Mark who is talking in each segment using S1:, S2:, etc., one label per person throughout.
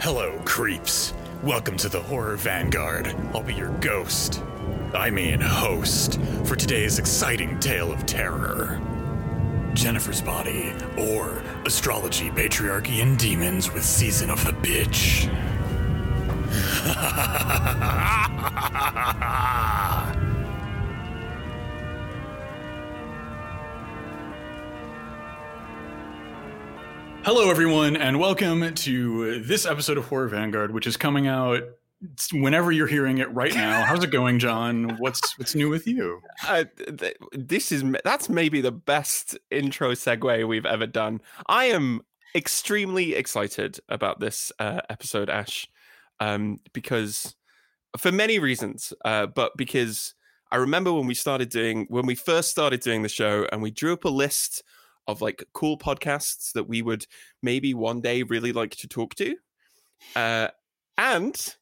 S1: Hello, creeps. Welcome to the Horror Vanguard. I'll be your ghost. I mean, host, for today's exciting tale of terror. Jennifer's Body, or Astrology, Patriarchy, and Demons with Season of the Bitch. Hello, everyone, and welcome to this episode of Horror Vanguard, which is coming out whenever you're hearing it right now. How's it going, John? What's what's new with you?
S2: Uh, th- this is that's maybe the best intro segue we've ever done. I am extremely excited about this uh, episode, Ash, um, because for many reasons, uh, but because I remember when we started doing when we first started doing the show, and we drew up a list of like cool podcasts that we would maybe one day really like to talk to. Uh, and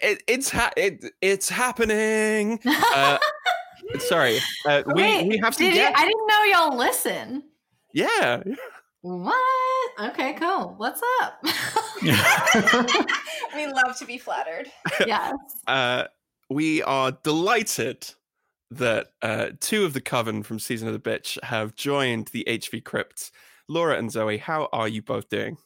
S2: it, it's ha- it, it's happening. Uh, sorry, uh, we
S3: Wait,
S2: we have to
S3: did you,
S2: get
S3: I didn't know y'all listen.
S2: yeah.
S3: What? Okay, cool. What's up?
S4: we love to be flattered.
S3: yes.
S2: Uh, we are delighted that uh, two of the coven from season of the bitch have joined the HV crypt. Laura and Zoe, how are you both doing?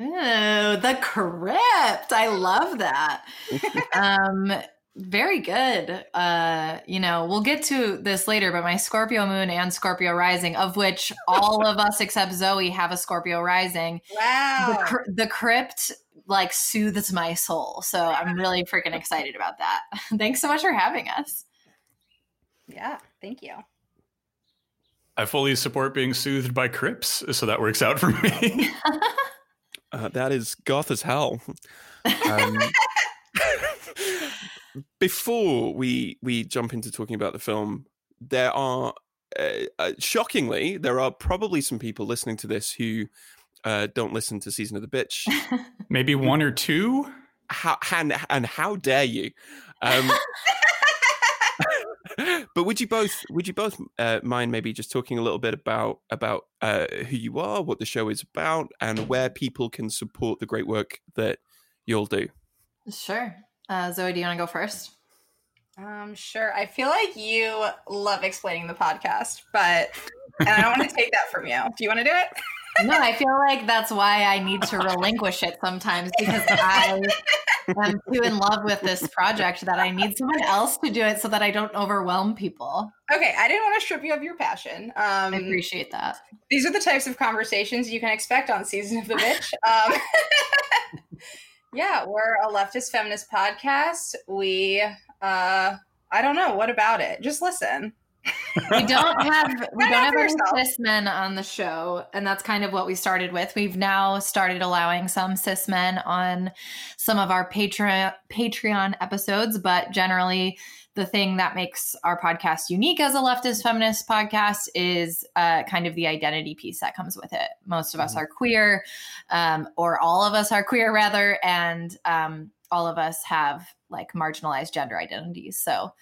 S3: Oh, the crypt. I love that. um, very good. Uh, you know, we'll get to this later, but my Scorpio moon and Scorpio rising, of which all of us except Zoe have a Scorpio rising.
S4: Wow.
S3: The, cr- the crypt like soothes my soul. So I'm really freaking excited about that. Thanks so much for having us.
S4: Yeah, thank you.
S1: I fully support being soothed by Crips, so that works out for me.
S2: Uh, that is goth as hell. Um, before we we jump into talking about the film, there are uh, uh, shockingly there are probably some people listening to this who uh, don't listen to season of the bitch.
S1: Maybe one or two.
S2: How and, and how dare you? Um, but would you both would you both uh, mind maybe just talking a little bit about about uh, who you are, what the show is about, and where people can support the great work that you'll do?
S3: Sure. Uh, Zoe, do you want to go first?
S4: Um, sure. I feel like you love explaining the podcast, but and I don't want to take that from you. Do you want to do it?
S3: no, I feel like that's why I need to relinquish it sometimes because I am too in love with this project that I need someone else to do it so that I don't overwhelm people.
S4: Okay, I didn't want to strip you of your passion. Um,
S3: I appreciate that.
S4: these are the types of conversations you can expect on season of the bitch um, yeah we're a leftist feminist podcast we uh i don't know what about it just listen
S3: We don't have we don't have
S4: for
S3: any cis men on the show, and that's kind of what we started with. We've now started allowing some cis men on some of our Patreon Patreon episodes, but generally the thing that makes our podcast unique as a leftist feminist podcast is uh, kind of the identity piece that comes with it. Most of us
S2: Mhm.
S3: are queer, um, or all of us are queer, rather, and um, all of us have like marginalized gender identities. So,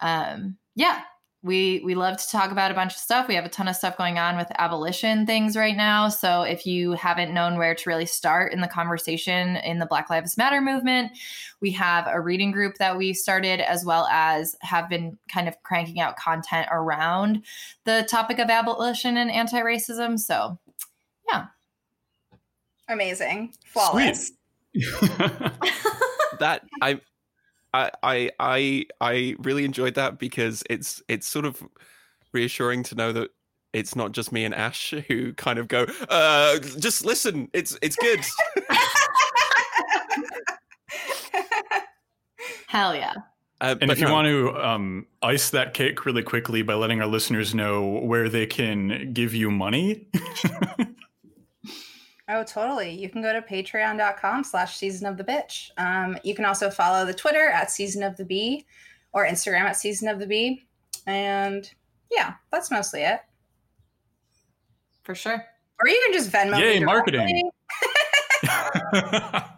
S3: um, yeah, we we love to talk about a bunch of stuff. We have a ton of stuff going on with abolition things right now. So if you haven't known where to really start in the conversation in the Black Lives Matter movement, we have a reading group that we started as well as have been kind of cranking out content around the topic of abolition and anti-racism. So, yeah.
S4: amazing flawless
S2: that I, I, I, I, I really enjoyed that because it's it's sort of reassuring to know that it's not just me and Ash who kind of go, uh, just listen, it's it's good.
S3: Hell yeah.
S2: Uh,
S1: And if you
S2: no,
S1: want to um, ice that cake really quickly by letting our listeners know where they can give you money,
S4: Oh, totally. You can go to patreon.com slash season of the bitch. Um, you can also follow the Twitter at season of the bee or Instagram at season of the bee. And yeah, that's mostly it.
S3: For sure.
S4: Or you can just Venmo.
S1: Yay, marketing.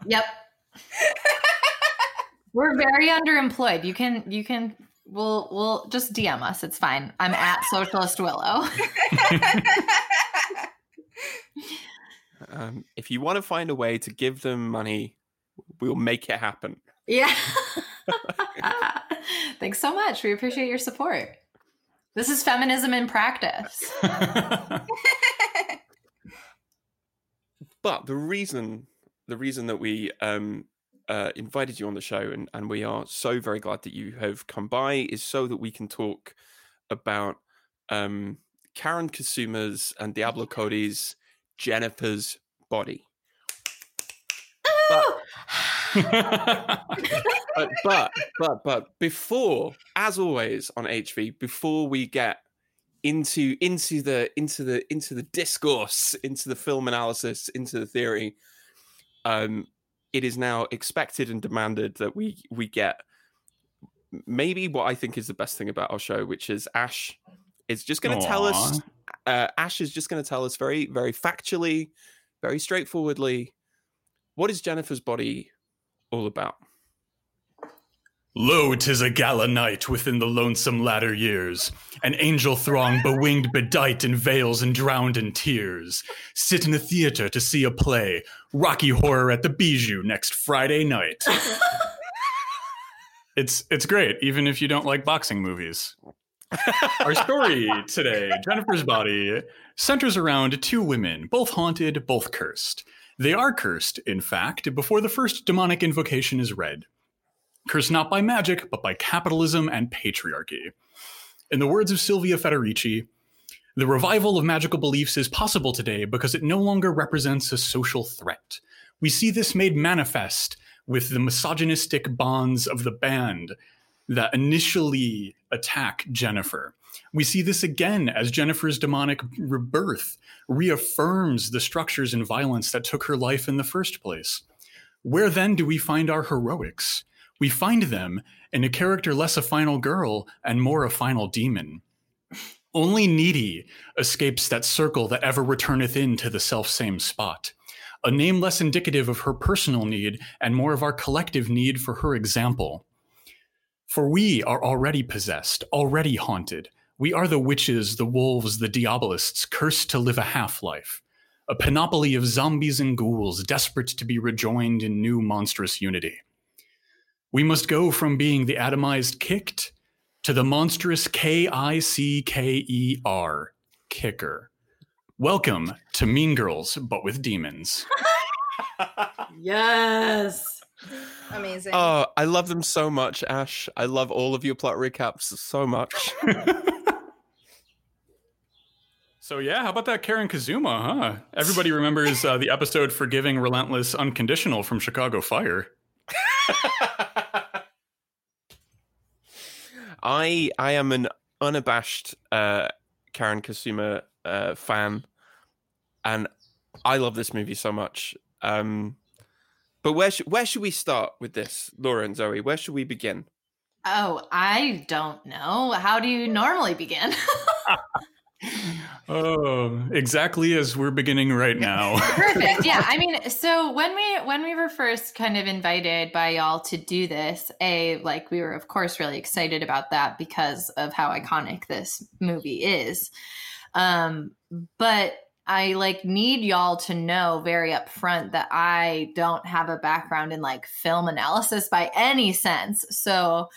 S3: Yep. We're very underemployed. You can you can we'll we'll just DM us. It's fine. I'm at Socialist Willow.
S2: um, if you want to find a way to give them money we'll make it happen.
S3: Yeah. Thanks so much. We appreciate your support. This is feminism in practice.
S2: but the reason the reason that we um, uh, invited you on the show and, and we are so very glad that you have come by is so that we can talk about um, Karyn Kusama's and Diablo Cody's Jennifer's body. But, but but but but before, as always on HV, before we get into into the into the into the discourse, into the film analysis, into the theory, um, it is now expected and demanded that we we get maybe what I think is the best thing about our show, which is Ash is just going to tell us. Uh, Ash is just going to tell us very very factually, very straightforwardly, what is Jennifer's body all about?
S1: Lo, tis a gala night within the lonesome latter years. An angel throng bewinged, bedight in veils and drowned in tears. Sit in a theater to see a play. Rocky Horror at the Bijou next Friday night. it's it's great, even if you don't like boxing movies. Our story today, Jennifer's body, centers around two women, both haunted, both cursed. They are cursed, in fact, before the first demonic invocation is read. Cursed not by magic, but by capitalism and patriarchy. In the words of Silvia Federici, the revival of magical beliefs is possible today because it no longer represents a social threat. We see this made manifest with the misogynistic bonds of the band that initially attack Jennifer. We see this again as Jennifer's demonic rebirth reaffirms the structures and violence that took her life in the first place. Where then do we find our heroics? we find them in a character less a final girl and more a final demon. Only Needy escapes that circle that ever returneth in to the self same spot. A name less indicative of her personal need and more of our collective need for her example. For we are already possessed, already haunted. We are the witches, the wolves, the diabolists, cursed to live a half life. A panoply of zombies and ghouls, desperate to be rejoined in new monstrous unity. We must go from being the atomized kicked to the monstrous K I C K E R, kicker. Welcome to Mean Girls, but with demons.
S3: yes.
S4: Amazing.
S2: Oh, I love them so much, Ash. I love all of your plot recaps so much.
S1: so yeah, how about that Karyn Kusama, huh? Everybody remembers uh, the episode Forgiving Relentless Unconditional from Chicago Fire.
S2: I I am an unabashed uh, Karyn Kusama uh, fan, and I love this movie so much. Um, but where sh- where should we start with this, Laura and Zoe? Where should we begin?
S3: Oh, I don't know. How do you normally begin?
S1: oh, exactly as we're beginning right now.
S3: Perfect. Yeah. I mean, so when we when we were first kind of invited by y'all to do this, a like we were of course really excited about that because of how iconic this movie is. Um, but I like need y'all to know very upfront that I don't have a background in like film analysis by any sense. So,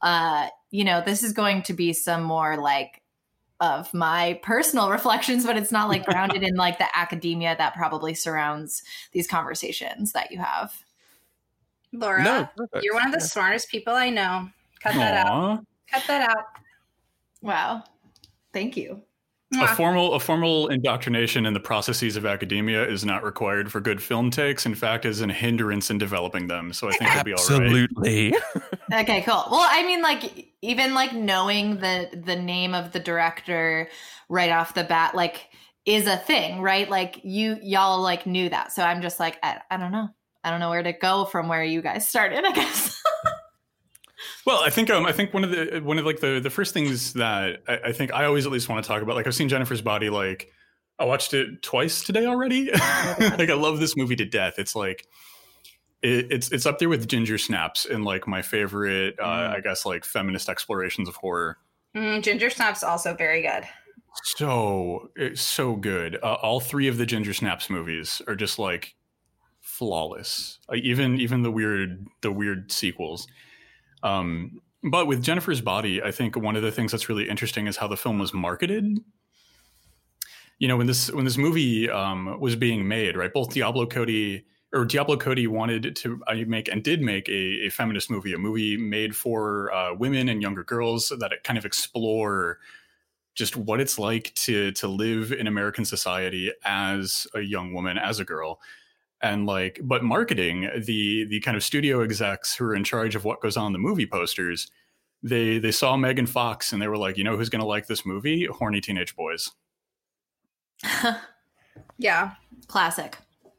S3: uh, you know, this is going to be some more like of my personal reflections, but it's not like grounded in like the academia that probably surrounds these conversations that you have.
S4: Laura, no, you're one of the yeah. smartest people I know. Cut that Aww. out. Cut that out.
S3: Wow. Thank you.
S1: A formal a formal indoctrination in the processes of academia is not required for good film takes. In fact, is an hindrance in developing them. So I think it'll be all right.
S2: Absolutely.
S3: okay, cool. Well, I mean, like even like knowing the the name of the director right off the bat, like is a thing, right? Like you y'all like knew that. So I'm just like, I, I don't know. I don't know where to go from where you guys started. I guess.
S1: Well, I think um, I think one of the one of like the the first things that I, I, think I always at least want to talk about, like I've seen Jennifer's Body, like I watched it twice today already. like I love this movie to death. It's like it, it's it's up there with Ginger Snaps and like my favorite, uh, mm. I guess, like feminist explorations of horror.
S4: Mm, Ginger Snaps also very good.
S1: So it's so good. Uh, all three of the Ginger Snaps movies are just like flawless. Like even even the weird the weird sequels. Um, but with Jennifer's Body, I think one of the things that's really interesting is how the film was marketed. You know, when this when this movie um, was being made, right? Both Diablo Cody or Diablo Cody wanted to uh, make and did make a, a feminist movie, a movie made for uh, women and younger girls that kind of explore just what it's like to to live in American society as a young woman, as a girl. And like, but marketing, the the kind of studio execs who are in charge of what goes on the movie posters, they they saw Megan Fox and they were like, you know who's gonna like this movie? Horny teenage boys.
S4: Yeah.
S3: Classic.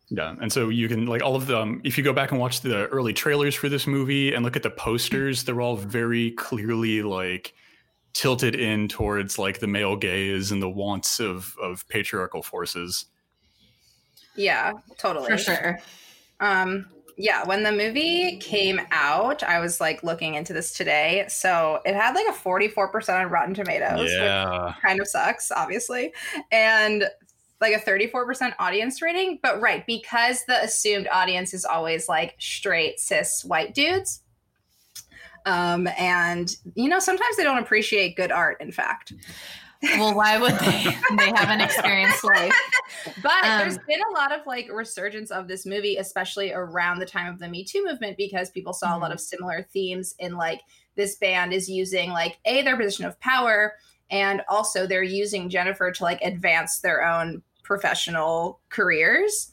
S1: Yeah, and so you can like all of them. If you go back and watch the early trailers for this movie and look at the posters, they're all very clearly like tilted in towards like the male gaze and the wants of of patriarchal forces.
S4: Yeah, totally.
S3: For sure.
S4: Um, yeah, when the movie came out, I was like looking into this today. So it had like a 44% on Rotten Tomatoes,
S1: Yeah.
S4: which kind of sucks, obviously. And like a 34% audience rating. But right, because the assumed audience is always like straight cis white dudes. Um, and you know, sometimes they don't appreciate good art, in fact.
S3: Well, why would they? they haven't experienced life.
S4: But
S3: Um,
S4: there's been a lot of like resurgence of this movie, especially around the time of the Me Too movement, because people saw a lot
S3: Mhm.
S4: of similar themes in like this band is using like a their position of power, and also they're using Jennifer to like advance their own professional careers.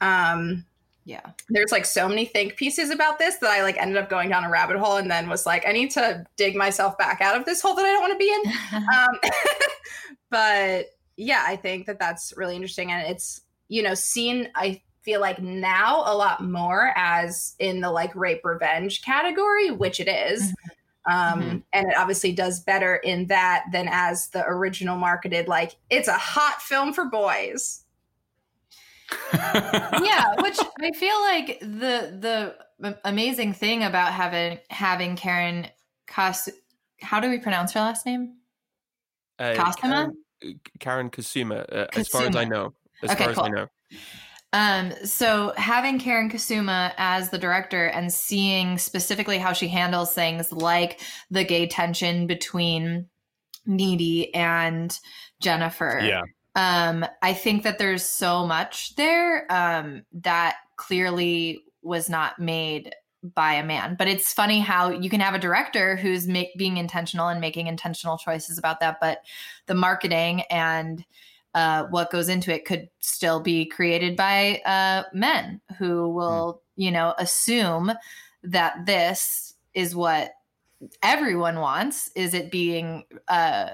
S4: Um,
S3: Yeah.
S4: there's like so many think pieces about this that I like ended up going down a rabbit hole and then was like, I need to dig myself back out of this hole that I don't want to be in um, but yeah, I think that that's really interesting, and it's you know seen. I feel like now a lot more as in the like rape revenge category, which it is. Um,
S3: Mhm.
S4: and it obviously does better in that than as the original marketed like it's a hot film for boys.
S3: Yeah, which I feel like the the amazing thing about having having Karen Kas how do we pronounce her last name?
S2: Uh,
S3: Cosima?
S2: Karen, Karyn Kusama, uh, as far as I know. As
S3: Okay,
S2: far as I
S3: cool.
S2: know.
S3: Um, so having Karyn Kusama as the director and seeing specifically how she handles things like the gay tension between Needy and Jennifer.
S1: yeah.
S3: Um, I think that there's so much there um, that clearly was not made by a man. But it's funny how you can have a director who's make, being intentional and making intentional choices about that, but the marketing and uh, what goes into it could still be created by uh, men who will, you know, assume that this is what everyone wants. Is it being uh,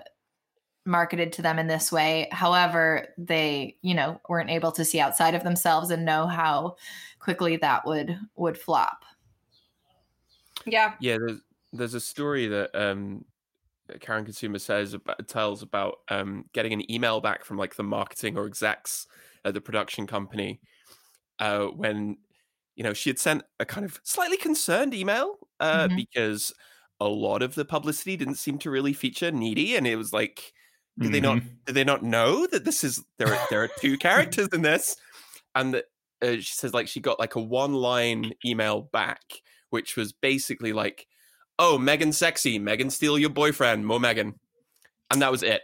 S3: marketed to them in this way? However, they, you know, weren't able to see outside of themselves and know how quickly that would would flop.
S4: Yeah,
S2: Yeah, there's there's a story that um Karyn Kusama says about, tells about um getting an email back from like the marketing or execs at the production company uh when you know she had sent a kind of slightly concerned email uh
S3: Mhm.
S2: because a lot of the publicity didn't seem to really feature needy and it was like did they not
S1: Mhm.
S2: did they not know that this is there are, there are two characters in this? And that uh, she says like she got like a one line email back which was basically like oh megan sexy. Megan steal your boyfriend. More megan. And that was it.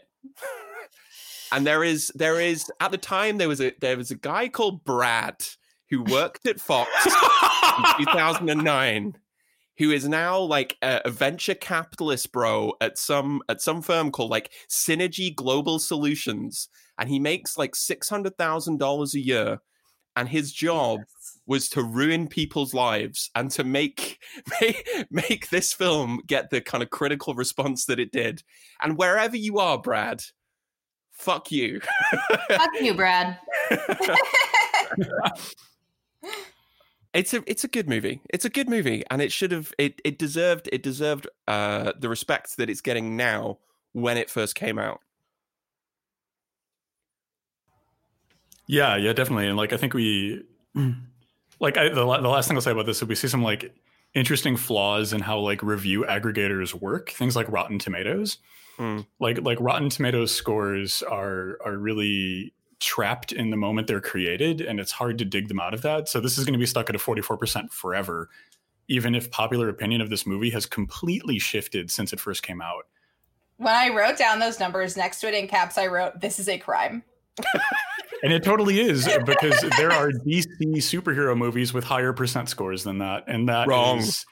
S2: And there is there is at the time there was a there was a guy called brad who worked at fox in 2009 who is now like a, a venture capitalist bro at some at some firm called like Synergy Global Solutions, and he makes like six hundred thousand dollars a year, and his job was to ruin people's lives and to make, make make this film get the kind of critical response that it did. And wherever you are, Brad, fuck you.
S3: Fuck you, Brad.
S2: It's a it's a good movie. It's a good movie, and it should have it it deserved it deserved uh the respect that it's getting now when it first came out.
S1: Yeah, yeah, definitely. And like, I think we, like, I, the, the last thing I'll say about this is we see some like interesting flaws in how like review aggregators work. Things like Rotten Tomatoes,
S2: Hmm.
S1: like like Rotten Tomatoes scores are are really trapped in the moment they're created and it's hard to dig them out of that. So this is going to be stuck at a 44% forever, even if popular opinion of this movie has completely shifted since it first came out.
S4: When I wrote down those numbers next to it in caps, I wrote, This is a crime.
S1: and it totally is because there are DC superhero movies with higher percent scores than that. And that
S2: Wrong.
S1: is-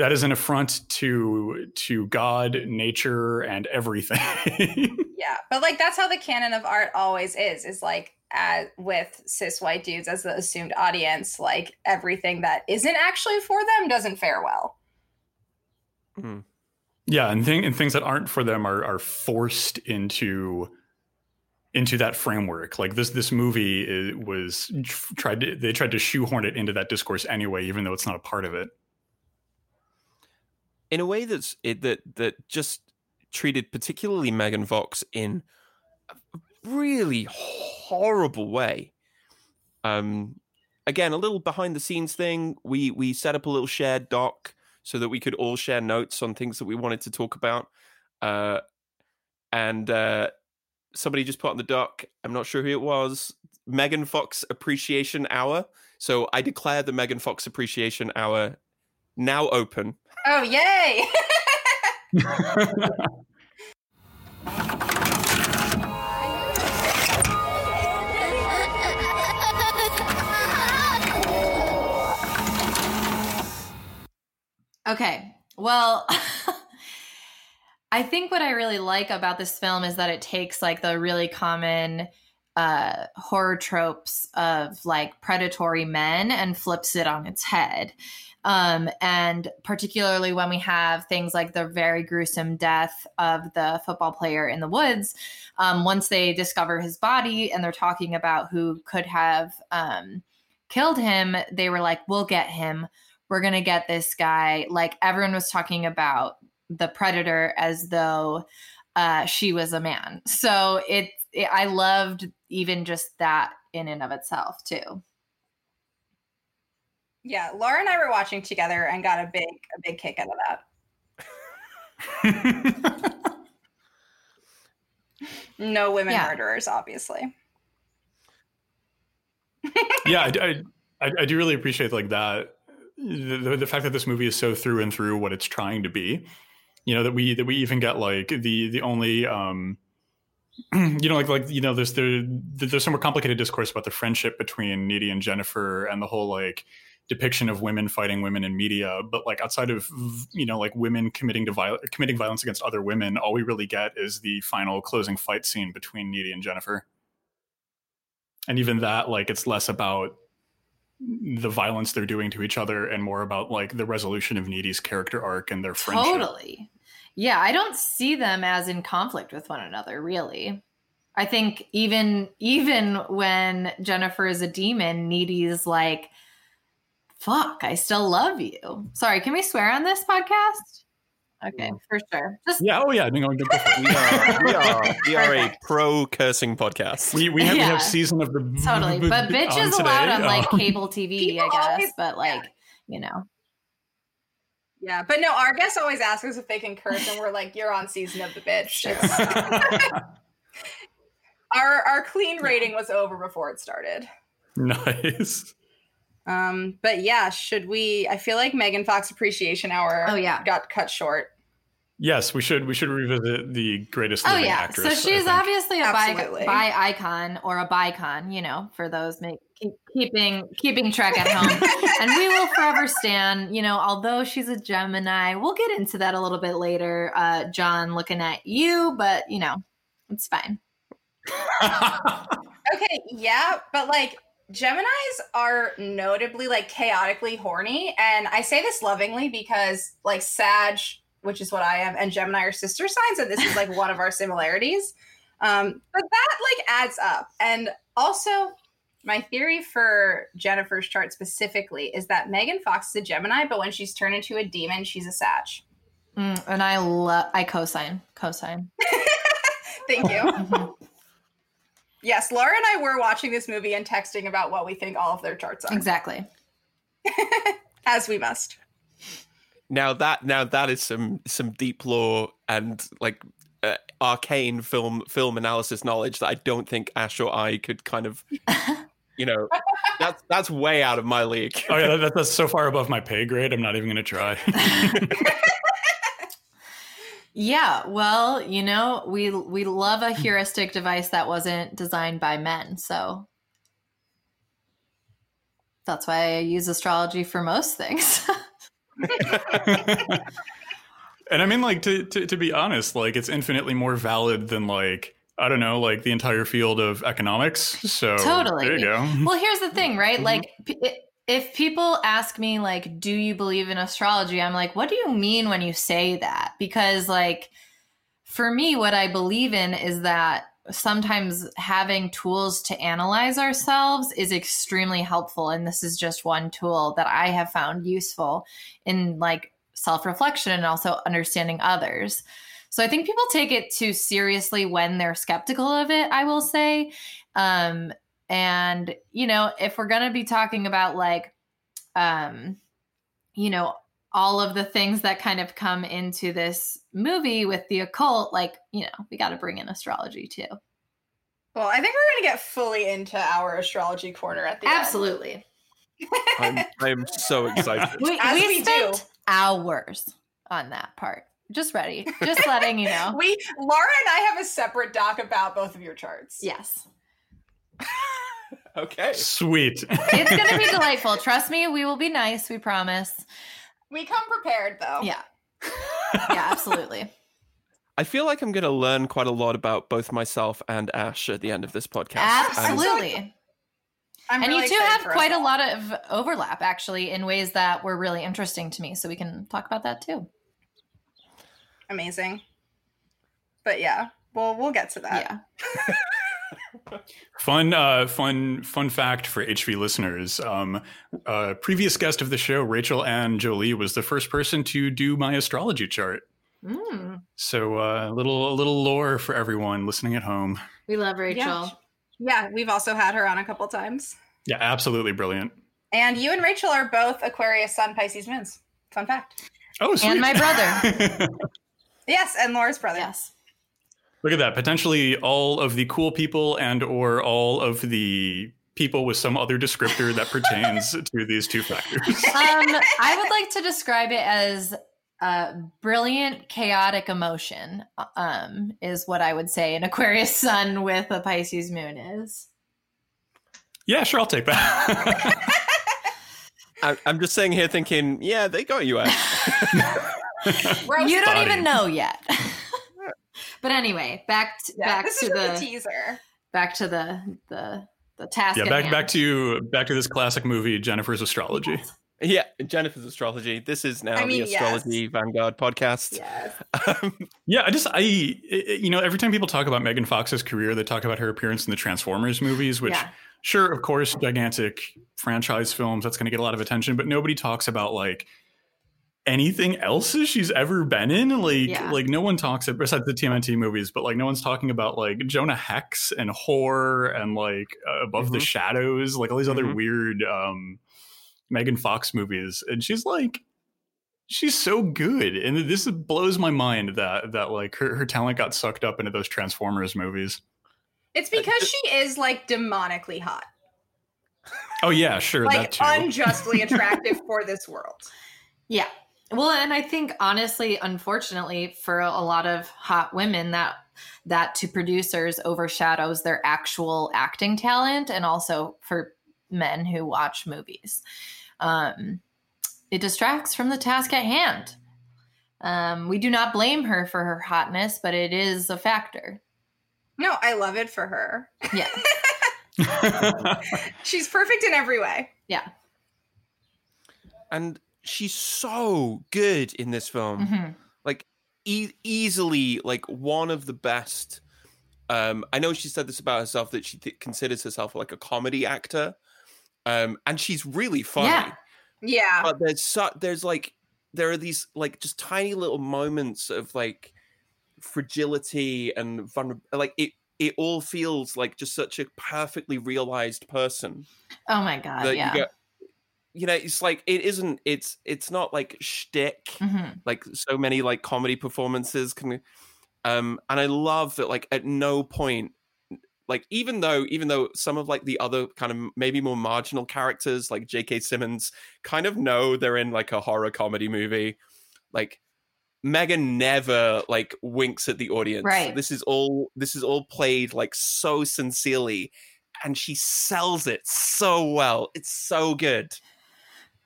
S1: that is an affront to to God, nature, and everything.
S4: Yeah, but like that's how the canon of art always is. Is like as, with cis white dudes as the assumed audience, like everything that isn't actually for them doesn't fare well. Hmm.
S1: Yeah, and, thing, and things that aren't for them are are forced into into that framework. Like this this movie is, was tried to they tried to shoehorn it into that discourse anyway, even though it's not a part of it.
S2: In a way that's it that that just treated particularly Megan Fox in a really horrible way. Um, again, a little behind the scenes thing. We we set up a little shared doc so that we could all share notes on things that we wanted to talk about. Uh, and uh, somebody just put on the doc. I'm not sure who it was. Megan Fox Appreciation Hour. So I declare the Megan Fox Appreciation Hour now open.
S4: Oh yay!
S3: Okay. Well, I think what I really like about this film is that it takes like the really common uh horror tropes of like predatory men and flips it on its head. Um and particularly when we have things like the very gruesome death of the football player in the woods, um once they discover his body and they're talking about who could have um killed him, they were like, "We'll get him." we're going to get this guy. Like everyone was talking about the predator as though uh, she was a man. So it, it, I loved even just that in and of itself too.
S4: yeah, Laura and I were watching together and got a big a big kick out of that. No women
S3: Yeah.
S4: murderers, obviously.
S1: yeah, I, I, I, I do really appreciate like that the, the, the fact that this movie is so through and through what it's trying to be. You know that we that we even get like the the only um you know like like you know there's there there's some more complicated discourse about the friendship between Needy and Jennifer and the whole like depiction of women fighting women in media but like outside of you know like women committing to viol- committing violence against other women all we really get is the final closing fight scene between Needy and Jennifer and even that like it's less about the violence they're doing to each other and more about like the resolution of Needy's character arc and their friendship.
S3: Totally. Yeah, I don't see them as in conflict with one another, really. I think even even when Jennifer is a demon, Needy's like, "Fuck, I still love you." Sorry, can we swear on this podcast? Okay, for sure. Just
S1: Yeah, oh yeah, no, no, go.
S2: We are we are we are a pro cursing podcast.
S1: we, we have we have season of the
S3: totally, but bitch is allowed on like
S1: Um,
S3: cable TV,
S4: People
S3: I guess. but like, you know,
S4: Yeah, but no, our guests always ask us if they can curse, and we're like, "You're on season of the bitch." It's- our our clean rating was over before it started.
S1: nice.
S4: Um, but yeah, should we? I feel like Megan Fox Appreciation Hour.
S3: Oh, yeah.
S4: got cut short.
S1: Yes, we should we should revisit the greatest
S3: oh yeah.
S1: actress.
S3: So she's obviously a bi, bi icon or a bicon, you know, for those make, keep, keeping keeping track at home. and we will forever stand, you know, although she's a Gemini. We'll get into that a little bit later. Uh, John, looking at you, but you know, it's fine.
S4: Okay, yeah, but like Geminis are notably like chaotically horny, and I say this lovingly because like Sag, which is what I am, and Gemini are sister signs, and this is like one of our similarities. Um, but that like adds up, and also my theory for Jennifer's chart specifically is that Megan Fox is a Gemini, but when she's turned into a demon, she's a Sag.
S3: Mm, and I love I cosign cosign.
S4: Thank you. Yes, Laura and I were watching this movie and texting about what we think all of their charts are,
S3: exactly.
S4: as we must.
S2: Now that now that is some some deep lore and like uh, arcane film film analysis knowledge that I don't think Ash or I could kind of, you know, that's that's way out of my league.
S1: Oh yeah, that, that's so far above my pay grade. I'm not even going to try.
S3: Yeah, well, you know, we we love a heuristic device that wasn't designed by men, so that's why I use astrology for most things.
S1: and I mean, like to, to to be honest, like it's infinitely more valid than like I don't know, like the entire field of economics. So
S3: Totally.
S1: there you go.
S3: well, here's the thing, right?
S1: Mhm.
S3: Like if people ask me like do you believe in astrology? I'm like, what do you mean when you say that? Because like for me what I believe in is that sometimes having tools to analyze ourselves is extremely helpful and this is just one tool that I have found useful in like self-reflection and also understanding others. So I think people take it too seriously when they're skeptical of it, I will say. Um and you know if we're going to be talking about like um you know all of the things that kind of come into this movie with the occult like you know we got to bring in astrology too
S4: Well, I think we're gonna get fully into our astrology corner at the end.
S3: absolutely
S2: I'm I'm so excited.
S3: we,
S4: As
S3: we
S4: we
S3: spent
S4: do.
S3: hours on that part just ready just letting you know
S4: We Laura and I have a separate doc about both of your charts.
S3: yes
S2: okay.
S1: Sweet.
S3: it's going to be delightful trust me we will be nice we promise
S4: We come prepared though.
S3: yeah yeah absolutely
S2: I feel like I'm going to learn quite a lot about both myself and Ash at the end of this podcast. And-
S3: absolutely
S4: I'm
S3: and
S4: really
S3: you two have
S4: for us
S3: quite a lot of overlap actually in ways that were really interesting to me so we can talk about that too
S4: amazing. But yeah, well, we'll get to that.
S3: yeah
S1: Fun, uh, fun, fun fact for HV listeners. Um, uh, previous guest of the show, Rachel Ann Jolie, was the first person to do my astrology chart.
S3: Mm.
S1: So uh, a little, a little lore for everyone listening at home.
S3: we love rachel
S4: Yeah. Yeah, we've also had her on a couple times.
S1: Yeah, absolutely brilliant.
S4: And you and Rachel are both Aquarius Sun Pisces moons. Fun fact.
S1: Oh, sweet.
S3: And my brother.
S4: Yes, and Laura's brother.
S3: yes
S1: Look at that. Potentially all of the cool people and or all of the people with some other descriptor that pertains to these two factors.
S3: um i would like to describe it as uh, brilliant chaotic emotion um is what i would say an aquarius sun with a pisces moon is
S1: Yeah, sure, I'll take that.
S2: I, I'm just sitting here thinking, yeah, they got you, Ash.
S3: You don't
S1: body.
S3: even know yet but anyway back to,
S4: Yeah,
S3: back to the
S4: teaser.
S3: back to the the the task
S1: yeah, back back to back to this classic movie, Jennifer's Astrology.
S2: yeah, Jennifer's astrology. This is now
S4: I mean,
S2: the
S4: yes.
S2: Astrology Vanguard podcast.
S4: Yes.
S2: Um,
S1: Yeah, I just I I- you know every time people talk about Megan Fox's career, they talk about her appearance in the Transformers movies, which
S3: yeah
S1: sure, of course, gigantic franchise films that's going to get a lot of attention, but nobody talks about like anything else she's ever been in. Like
S3: Yeah.
S1: like no one talks about besides the TMNT movies, but like no one's talking about like Jonah Hex and Horror and like uh, Above the
S2: Mhm.
S1: Shadows, like all these other
S2: Mhm.
S1: weird um Megan Fox movies, and she's like. She's so good, and this blows my mind that that like her, her talent got sucked up into those Transformers movies.
S4: It's because she is like demonically hot.
S1: Oh yeah, sure, that
S4: Like unjustly attractive for this world.
S3: Yeah. Well, and I think honestly, unfortunately, for a lot of hot women, that that to producers overshadows their actual acting talent, and also for men who watch movies, um, it distracts from the task at hand. Um, we do not blame her for her hotness, but it is a factor.
S4: No, I love it for her.
S3: Yeah,
S4: She's perfect in every way.
S3: yeah.
S2: and she's so good in this film.
S3: Mhm.
S2: like e- easily like one of the best um i know she said this about herself that she th- considers herself like a comedy actor um and she's really funny
S3: Yeah.
S4: Yeah.
S2: but there's so, there's like there are these like just tiny little moments of like fragility and vulnerability like it it all feels like just such a perfectly realized person
S3: Oh my god, yeah.
S2: You know it's like it isn't it's it's not like shtick
S3: Mhm.
S2: like so many like comedy performances can Um, and I love that like at no point like even though even though some of like the other kind of maybe more marginal characters like J.K. Simmons kind of know they're in like a horror comedy movie, like Megan never like winks at the audience.
S3: Right.
S2: This is all this is all played like so sincerely and she sells it so well. It's so good.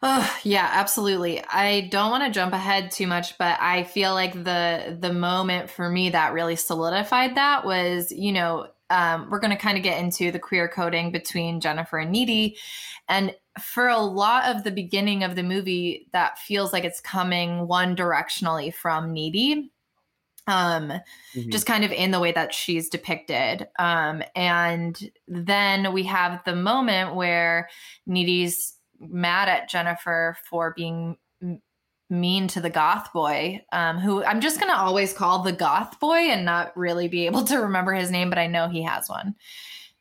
S3: Oh, yeah, absolutely. I don't want to jump ahead too much, but I feel like the the moment for me that really solidified that was, you know, um, we're going to kind of get into the queer coding between Jennifer and Needy, and for a lot of the beginning of the movie, that feels like it's coming one directionally from Needy. Um,
S2: Mhm.
S3: just kind of in the way that she's depicted. Um, and then we have the moment where Needy's mad at Jennifer for being m- mean to the goth boy, um, who I'm just going to always call the goth boy and not really be able to remember his name, but I know he has one.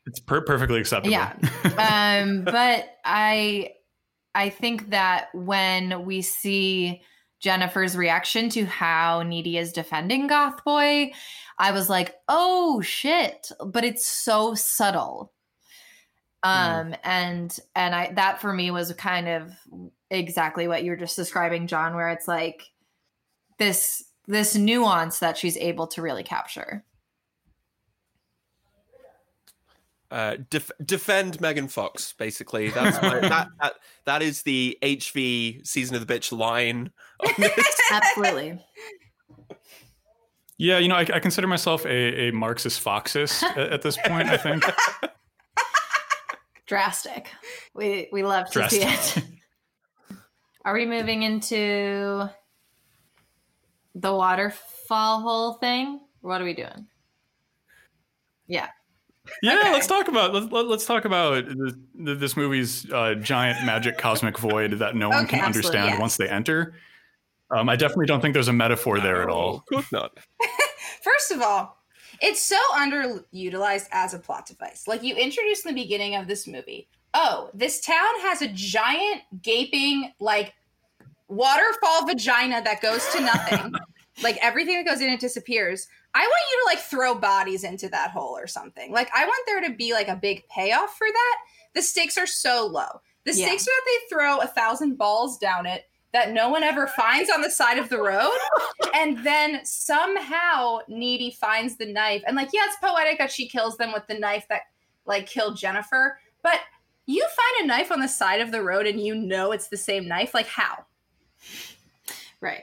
S1: It's per- perfectly acceptable.
S3: Yeah. um, but I I think that when we see Jennifer's reaction to how Needy is defending Goth Boy, I was like, oh shit. But it's so subtle. Um and and I that for me was kind of exactly what you're just describing, John, where it's like this this nuance that she's able to really capture.
S2: Uh, def- defend Megan Fox, basically. That's my, that, that that is the HV season of the bitch line. on this.
S3: Absolutely.
S1: yeah, you know, I, I consider myself a, a Marxist Foxist at, at this point. I think
S3: drastic. We we love to see it. Are we moving into the waterfall hole thing? What are we doing? Yeah.
S1: Yeah,
S3: Okay.
S1: let's talk about let's let, let's talk about this, this movie's uh, giant magic cosmic void that no one
S4: Okay,
S1: can understand
S4: yes.
S1: once they enter. Um, I definitely don't think there's a metaphor there at all.
S2: Of course not.
S4: First of all, it's so underutilized as a plot device. Like you introduced in the beginning of this movie. Oh, this town has a giant gaping like waterfall vagina that goes to nothing. like everything that goes in it disappears. I want you to like throw bodies into that hole or something. Like I want there to be like a big payoff for that. The stakes are so low. The
S3: Yeah.
S4: stakes are that they throw a thousand balls down it that no one ever finds on the side of the road and then somehow needy finds the knife and like yeah it's poetic that she kills them with the knife that like killed jennifer but you find a knife on the side of the road and you know it's the same knife like how
S3: Right.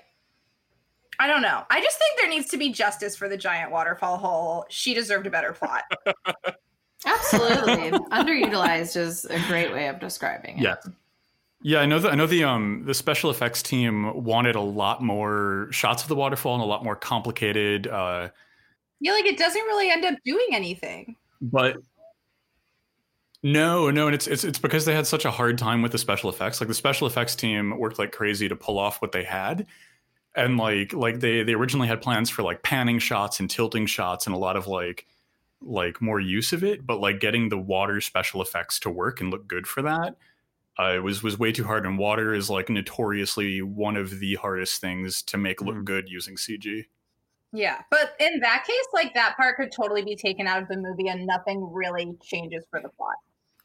S4: i don't know i just think there needs to be justice for the giant waterfall hole she deserved a better plot
S3: Absolutely. Underutilized is a great way of describing it.
S1: Yeah. Yeah, I know that I know the um the special effects team wanted a lot more shots of the waterfall and a lot more complicated uh
S4: yeah like it doesn't really end up doing anything
S1: but no, no, and it's it's it's because they had such a hard time with the special effects. Like the special effects team worked like crazy to pull off what they had. And like like they they originally had plans for like panning shots and tilting shots and a lot of like like more use of it, but like getting the water special effects to work and look good for that uh, it was was way too hard and water is like notoriously one of the hardest things to make look
S2: Mhm.
S1: good using cg
S4: yeah but in that case like that part could totally be taken out of the movie and nothing really changes for the plot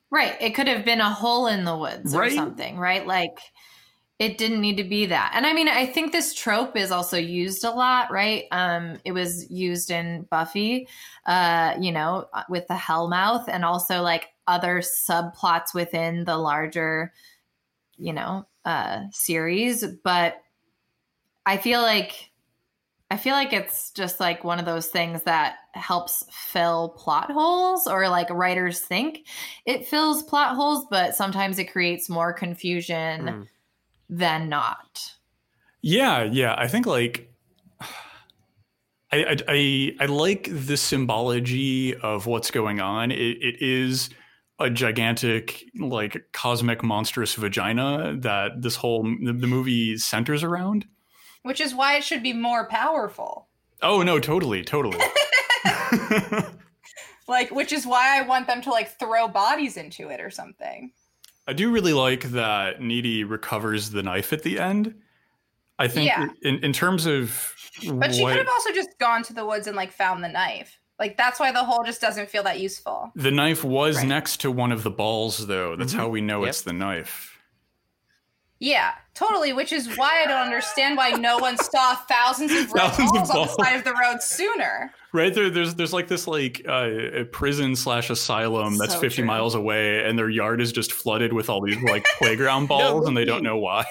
S3: Right. It could have been a hole in the woods or something, right? Like it didn't need to be that. And I mean, I think this trope is also used a lot, right? Um, it was used in Buffy, uh, you know, with the Hellmouth and also like other subplots within the larger, you know, uh series. But I feel like I feel like it's just like one of those things that helps fill plot holes or like writers think it fills plot holes, but sometimes it creates more confusion
S2: Mm.
S3: Than not.
S1: yeah yeah. I think like I, I i i like the symbology of what's going on. It, it is a gigantic like cosmic monstrous vagina that this whole the, the movie centers around.
S4: Which is why it should be more powerful.
S1: Oh no totally totally.
S4: Like which is why i want them to like throw bodies into it or something
S1: I do really like that Needy recovers the knife at the end. I think
S4: Yeah.
S1: in, in terms of
S4: But she
S1: what-
S4: could have also just gone to the woods and like found the knife. Like that's why the hole just doesn't feel that useful.
S1: the knife was
S3: Right.
S1: next to one of the balls, though. That's
S2: Mhm.
S1: how we know
S2: Yep.
S1: it's the knife.
S4: Yeah, totally. Which is why I don't understand why no one saw thousands of red
S1: Thousands of
S4: balls on the side of the road sooner.
S1: Right there, there's there's like this like uh, a prison slash asylum that's
S3: So
S1: 50
S3: true.
S1: miles away, and their yard is just flooded with all these like playground balls, and they don't know why.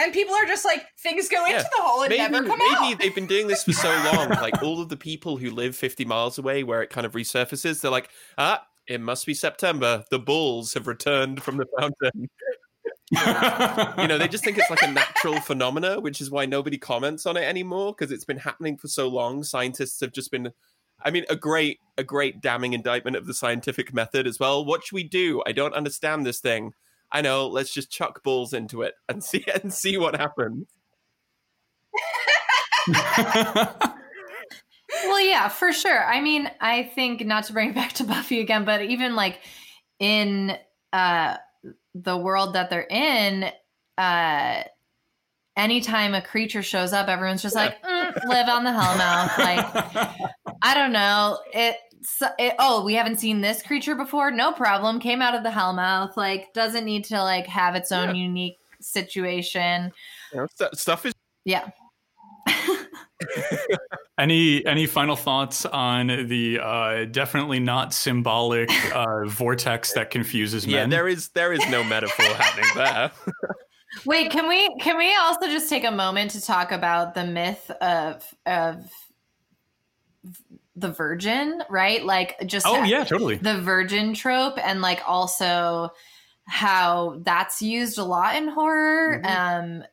S4: And people are just like, things go into the hole and
S2: maybe
S4: never come
S2: maybe
S4: out.
S2: Maybe they've been doing this for so long. Like all of the people who live 50 miles away, where it kind of resurfaces, they're like, ah, it must be September. The bulls have returned from the fountain. You know, they just think it's like a natural phenomena, which is why nobody comments on it anymore because it's been happening for so long. Scientists have just been. I mean, a great, a great damning indictment of the scientific method as well. What should we do? I don't understand this thing. I know. Let's just chuck balls into it and see and see what happens.
S3: Well, yeah, for sure. I mean, I think not to bring it back to Buffy again, but even like in uh the world that they're in, uh anytime a creature shows up, everyone's just like, mm, live on the Hellmouth. Like, I don't know. It, it oh, we haven't seen this creature before. No problem. Came out of the Hellmouth. Like, doesn't need to like have its own
S2: Yeah.
S3: unique situation.
S2: You know, stuff is
S3: Yeah.
S1: any any final thoughts on the uh, definitely not symbolic uh, vortex that confuses
S2: yeah.
S1: men?
S2: There is there is no metaphor happening there.
S3: Wait, can we can we also just take a moment to talk about the myth of of the virgin, right? Like just
S1: oh yeah, totally.
S3: the virgin trope and like also how that's used a lot in horror um uh,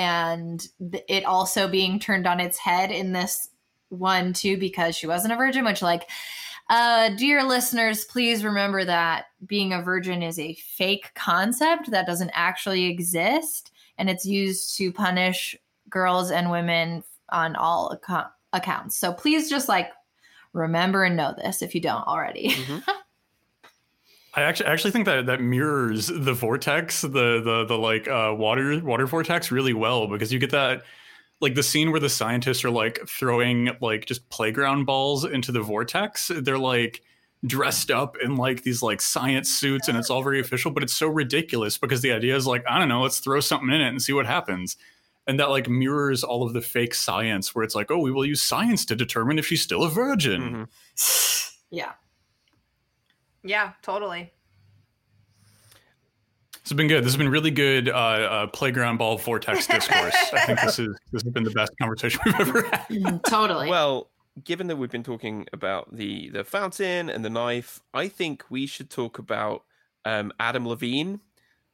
S3: and it also being turned on its head in this one too because she wasn't a virgin which like uh dear listeners please remember that being a virgin is a fake concept that doesn't actually exist and it's used to punish girls and women on all acco- accounts so please just like remember and know this if you don't already
S2: Mhm.
S1: I actually actually think that that mirrors the vortex, the the the like uh, water water vortex really well because you get that like the scene where the scientists are like throwing like just playground balls into the vortex. They're like dressed up in like these like science suits and it's all very official, but it's so ridiculous because the idea is like I don't know, let's throw something in it and see what happens. And that like mirrors all of the fake science where it's like, oh, we will use science to determine if she's still a virgin.
S2: Mhm.
S3: yeah
S4: Yeah, totally.
S1: This has been good. This has been really good uh, uh, playground ball vortex discourse. I think this is this has been the best conversation we've ever had.
S3: Totally
S2: Well, given that we've been talking about the the fountain and the knife, I think we should talk about um, Adam Levine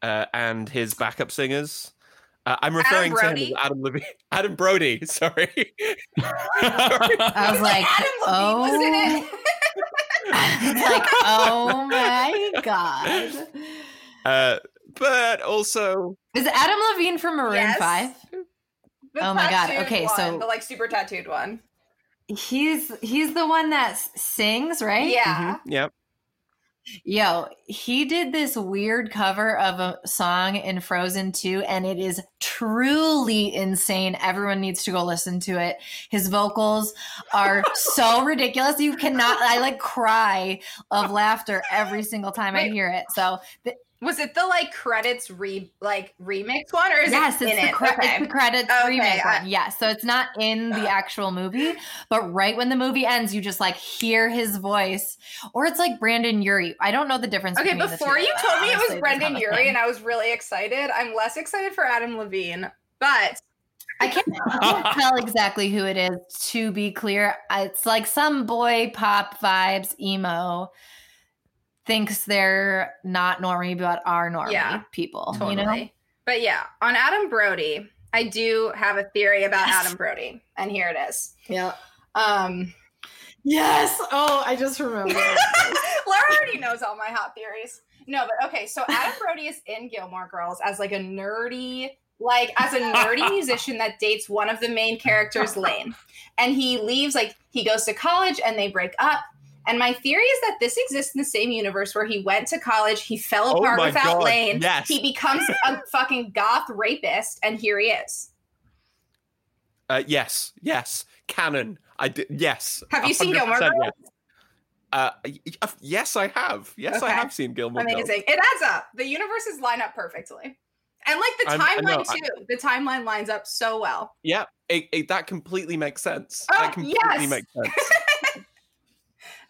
S2: uh, and his backup singers. Uh, I'm referring to him as Adam Levine, Adam Brody. Sorry.
S3: I was like,
S4: Adam Levine was in it.
S3: It's like, oh my god.
S2: Uh, but also,
S3: Is Adam Levine from Maroon
S4: Yes.
S3: 5?
S4: The
S3: Oh my God, okay,
S4: one,
S3: so-
S4: the like super tattooed one.
S3: He's he's the one that sings, right?
S4: Yeah.
S2: mhm, yeah,
S3: Yo, he did this weird cover of a song in Frozen 2, and it is truly insane. Everyone needs to go listen to it. His vocals are so ridiculous. You cannot, I like cry of laughter every single time I hear it. So, th-
S4: Was it the like credits re like remix one or is
S3: yes,
S4: it
S3: it's the,
S4: it?
S3: cre-
S4: okay.
S3: it's the credits
S4: Okay,
S3: remake
S4: I-
S3: one. Yeah, so it's not in the actual movie, but right when the movie ends, you just like hear his voice, or it's like Brendon Urie. I don't know the difference.
S4: Okay,
S3: between the
S4: before
S3: two.
S4: you told me it was
S3: Brandon
S4: Brendan
S3: not a
S4: Urie
S3: thing.
S4: and I was really excited. I'm less excited for Adam Levine, but
S3: I can't, I can't tell exactly who it is. To be clear, it's like some boy pop vibes, emo. Thinks they're not normie, but are normie
S4: Yeah,
S3: people.
S4: totally.
S3: You know,
S4: But yeah, on Adam Brody, I do have a theory about
S3: Yes.
S4: Adam Brody, and here it is.
S3: yeah.
S4: Um,
S3: Yes. Oh, I just remembered.
S4: Laura already knows all my hot theories. No, but okay, so Adam Brody is in Gilmore Girls as like a nerdy, like as a nerdy musician that dates one of the main characters, Lane. And he leaves, like he goes to college and they break up. And my theory is that this exists in the same universe where he went to college, he fell
S2: Oh
S4: apart
S2: my
S4: without
S2: God,
S4: Lane,
S2: yes.
S4: he becomes a fucking goth rapist, and here he is.
S2: Uh, yes, yes, canon. I did. Yes.
S4: Have you seen Gilmore Girls?
S2: yes. Uh, yes, I have. Yes, I have seen Gilmore Girls.
S4: Amazing. It adds up. The universes line up perfectly. And like the
S2: I
S4: timeline
S2: I-
S4: too. the timeline lines up so well.
S2: Yeah, it, it, that completely makes sense.
S4: Oh,
S2: that completely
S4: yes.
S2: makes sense.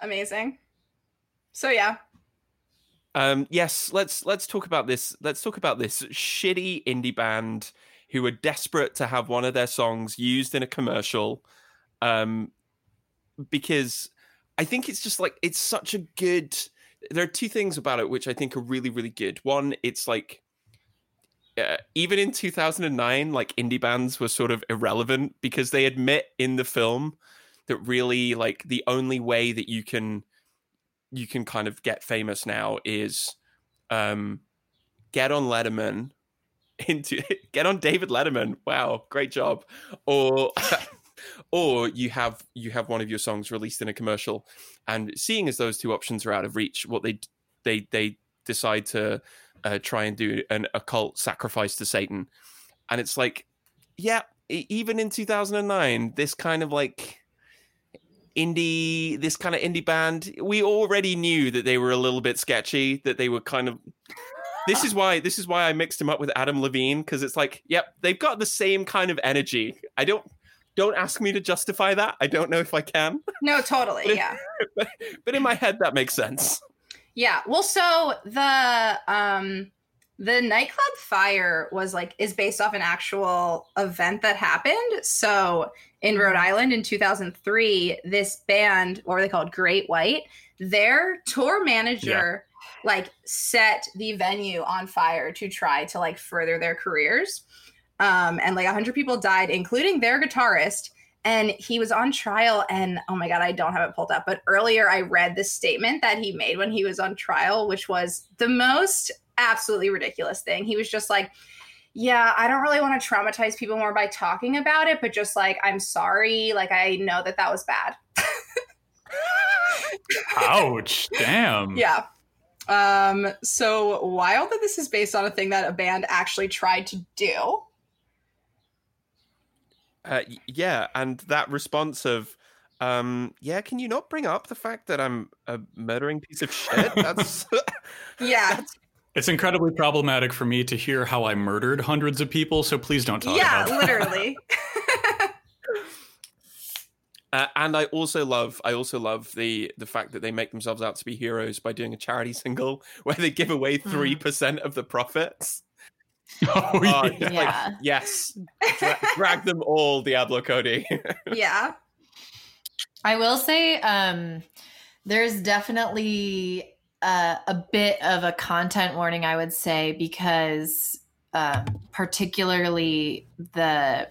S4: Amazing. So yeah.
S2: Um, yes, let's let's talk about this. Let's talk about this shitty indie band who were desperate to have one of their songs used in a commercial. Um, because I think it's just like it's such a good. There are two things about it which I think are really really good. One, it's like. Uh, even in 2009, like indie bands were sort of irrelevant because they admit in the film that really like the only way that you can you can kind of get famous now is um get on Letterman into get on David Letterman. Wow, great job. Or or you have you have one of your songs released in a commercial and seeing as those two options are out of reach what they they they decide to uh, try and do an occult sacrifice to Satan. And it's like yeah, even in 2009 this kind of like indie this kind of indie band we already knew that they were a little bit sketchy that they were kind of this is why this is why i mixed him up with adam levine because it's like yep they've got the same kind of energy i don't don't ask me to justify that i don't know if i can
S4: No, totally.
S2: But-
S4: Yeah.
S2: but in my head that makes sense
S4: Yeah. Well, so the um the nightclub fire was like is based off an actual event that happened. So in Rhode Island in 2003, this band, what were they called? Great White, their tour manager like set the venue on fire to try to like further their careers. Um, and like 100 people died, including their guitarist. And he was on trial. And oh my God, I don't have it pulled up. But earlier I read this statement that he made when he was on trial, which was the most absolutely ridiculous thing. He was just like, yeah, I don't really want to traumatize people more by talking about it, but just like, I'm sorry. Like, I know that that was bad.
S1: Ouch! Damn.
S4: Yeah. Um, so wild that this is based on a thing that a band actually tried to do.
S2: uh, yeah and that response of um yeah can you not bring up the fact that i'm a murdering piece of shit that's
S4: Yeah.
S1: It's incredibly problematic for me to hear how I murdered hundreds of people, so please don't talk
S4: yeah,
S1: about that.
S4: Yeah, literally.
S2: Uh, and I also love, I also love the the fact that they make themselves out to be heroes by doing a charity single where they give away
S3: Hmm.
S2: three percent of the profits.
S1: Oh,
S2: Oh,
S1: yeah.
S2: like, yes, Dra- drag them all, Diablo Cody.
S4: yeah.
S3: I will say um, there's definitely uh, a bit of a content warning, I would say, because um, particularly the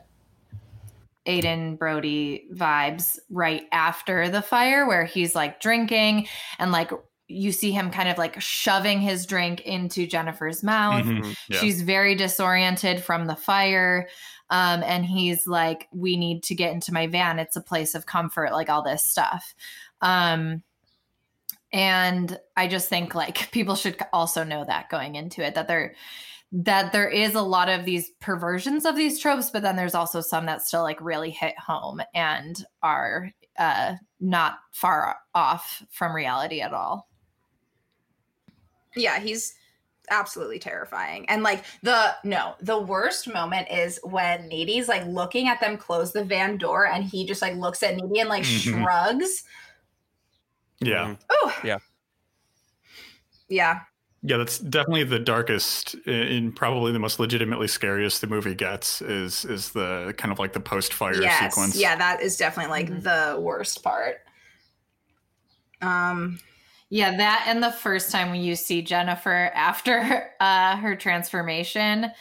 S3: Adam Brody vibes right after the fire, where he's like drinking and like you see him kind of like shoving his drink into Jennifer's mouth.
S1: Mhm, yeah.
S3: She's very disoriented from the fire. Um, and he's like, We need to get into my van. It's a place of comfort, like all this stuff. Um, and I just think like people should also know that going into it that there that there is a lot of these perversions of these tropes, but then there's also some that still like really hit home and are uh not far off from reality at all.
S4: Yeah, he's absolutely terrifying. And like the no, the worst moment is when Needy's like looking at them close the van door and he just like looks at Needy and like
S1: Mhm.
S4: shrugs.
S1: Yeah.
S4: Oh.
S2: Yeah.
S4: Yeah.
S1: Yeah, that's definitely the darkest and probably the most legitimately scariest the movie gets is is the kind of like the post fire
S4: yes.
S1: sequence.
S4: Yeah, that is definitely like
S3: Mhm.
S4: the worst part. Um
S3: Yeah, that and the first time when you see Jennifer after uh, her transformation,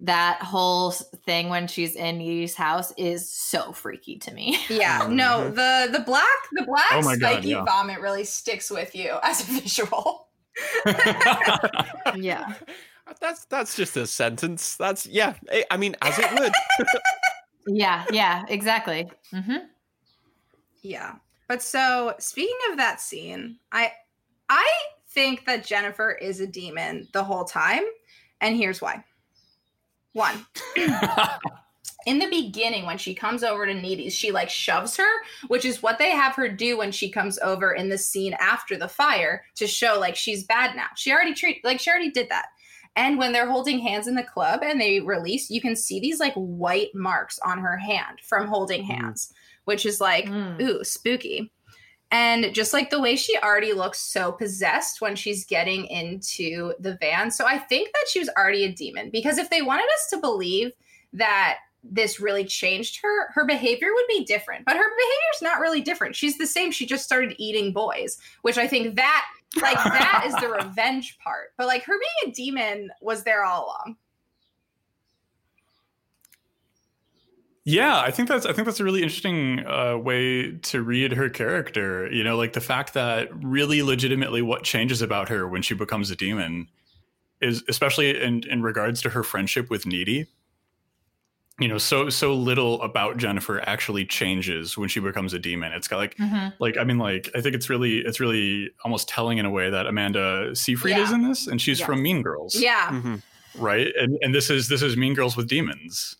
S3: that whole thing when she's in Needy's house is so freaky to me.
S4: yeah, no, the the black the black
S1: Oh God,
S4: spiky
S1: yeah.
S4: vomit really sticks with you as a visual.
S3: yeah.
S2: That's that's just a sentence. That's yeah. I- I mean, as it would.
S3: Yeah, yeah, exactly. hmm
S4: Yeah. But so speaking of that scene, I I think that Jennifer is a demon the whole time, and here's why. One, in the beginning when she comes over to Needy's, she like shoves her, which is what they have her do when she comes over in the scene after the fire to show like she's bad now. She already treat like she already did that. And when they're holding hands in the club and they release, you can see these like white marks on her hand from holding
S2: Mm.
S4: hands, which is like,
S3: Mm.
S4: ooh, spooky. And just like the way she already looks so possessed when she's getting into the van. So I think that she was already a demon because if they wanted us to believe that this really changed her, her behavior would be different. But her behavior's not really different. She's the same. She just started eating boys, which I think that like that is the revenge part. But like her being a demon was there all along.
S1: Yeah, I think that's I think that's a really interesting uh, way to read her character. You know, like the fact that really legitimately what changes about her when she becomes a demon is especially in in regards to her friendship with Needy. You know, so so little about Jennifer actually changes when she becomes a demon. It's got like
S3: Mhm.
S1: like I mean like I think it's really it's really almost telling in a way that Amanda Seyfried
S4: Yeah.
S1: is in this and she's
S4: Yes.
S1: from Mean Girls.
S4: Yeah.
S2: Mhm.
S1: Right? And and this is this is Mean Girls with demons.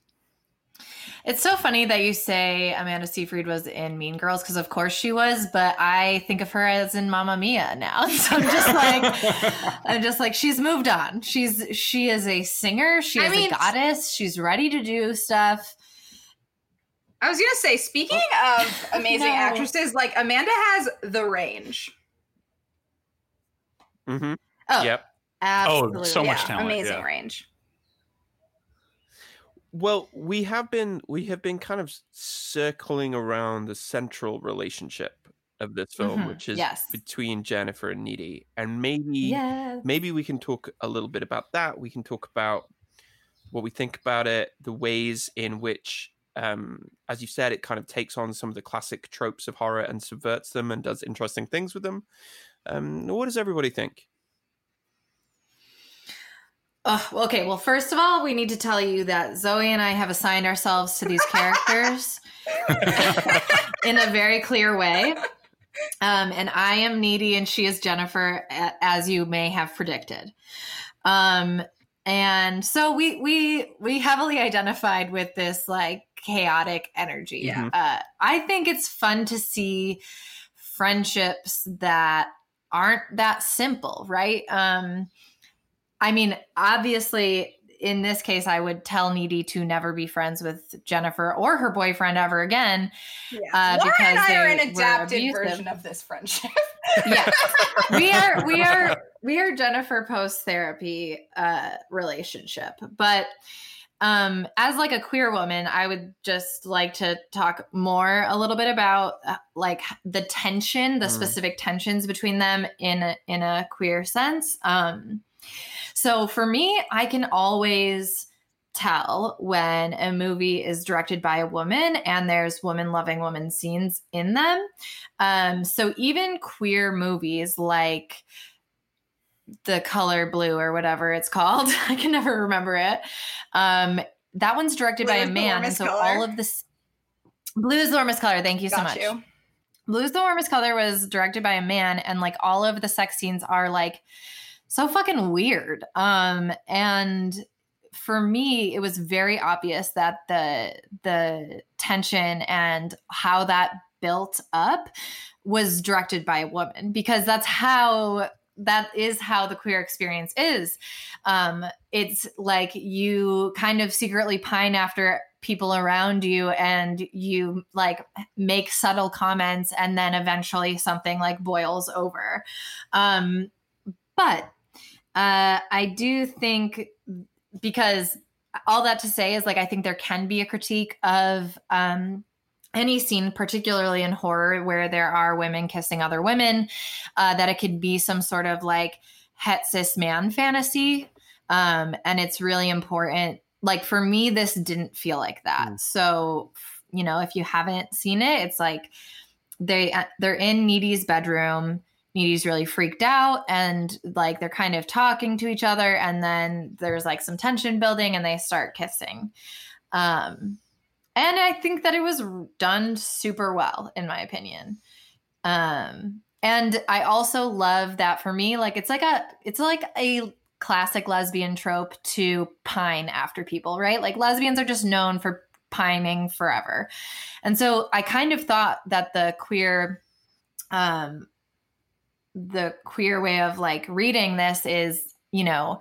S3: It's so funny that you say Amanda Seyfried was in Mean Girls because, of course, she was. But I think of her as in Mamma Mia now. So I'm just like, I'm just like, she's moved on. She's she is a singer. She
S4: I
S3: is
S4: mean-
S3: a goddess. She's ready to do stuff.
S4: I was gonna say, speaking of amazing
S3: No.
S4: actresses, like Amanda has the range.
S2: Mm-hmm.
S3: Oh,
S2: Yep.
S3: absolutely.
S1: so much
S4: Yeah,
S1: talent,
S4: Amazing
S1: yeah.
S4: range.
S2: Well, we have been we have been kind of circling around the central relationship of this film,
S3: Mhm,
S2: which is
S3: yes.
S2: between Jennifer and Needy, and maybe
S3: Yeah.
S2: maybe we can talk a little bit about that. We can talk about what we think about it, the ways in which, um, as you said, it kind of takes on some of the classic tropes of horror and subverts them and does interesting things with them. Um, what does everybody think?
S3: Oh, okay. Well, first of all, we need to tell you that Zoe and I have assigned ourselves to these characters in a very clear way. Um, and I am Needy and she is Jennifer, as you may have predicted. Um, and so we we we heavily identified with this like chaotic energy.
S4: Yeah.
S3: Uh, I think it's fun to see friendships that aren't that simple, right? Um, I mean, obviously, in this case, I would tell Needy to never be friends with Jennifer or her boyfriend ever again.
S4: Yeah.
S3: Uh,
S4: Laura
S3: because
S4: and I are an adapted version of this friendship.
S3: Yeah, we are we are we are Jennifer post therapy uh, relationship, but um as like a queer woman i would just like to talk more a little bit about uh, like the tension the
S2: Mm.
S3: specific tensions between them in a, in a queer sense um so for me i can always tell when a movie is directed by a woman and there's woman loving woman scenes in them um so even queer movies like the color blue or whatever it's called i can never remember it um that one's directed by a man and so
S4: color.
S3: all of this blue is the warmest color thank you so
S4: Got
S3: much
S4: you.
S3: is the Warmest Color was directed by a man, and like all of the sex scenes are like so fucking weird. Um, and for me, it was very obvious that the the tension and how that built up was directed by a woman because that's how that is how the queer experience is. Um, it's like you kind of secretly pine after people around you and you like make subtle comments and then eventually something like boils over um but uh i do think because all that to say is like i think there can be a critique of um any scene particularly in horror where there are women kissing other women uh that it could be some sort of like het cis man fantasy. Um and it's really important like for me this didn't feel like that.
S2: Mm.
S3: so you know if you haven't seen it it's like they uh, they're in needy's bedroom needy's really freaked out and like they're kind of talking to each other and then there's like some tension building and they start kissing. Um and i think that it was done super well in my opinion. Um and i also love that for me like it's like a it's like a classic lesbian trope to pine after people right? Like lesbians are just known for pining forever. And so I kind of thought that the queer um the queer way of like reading this is, you know,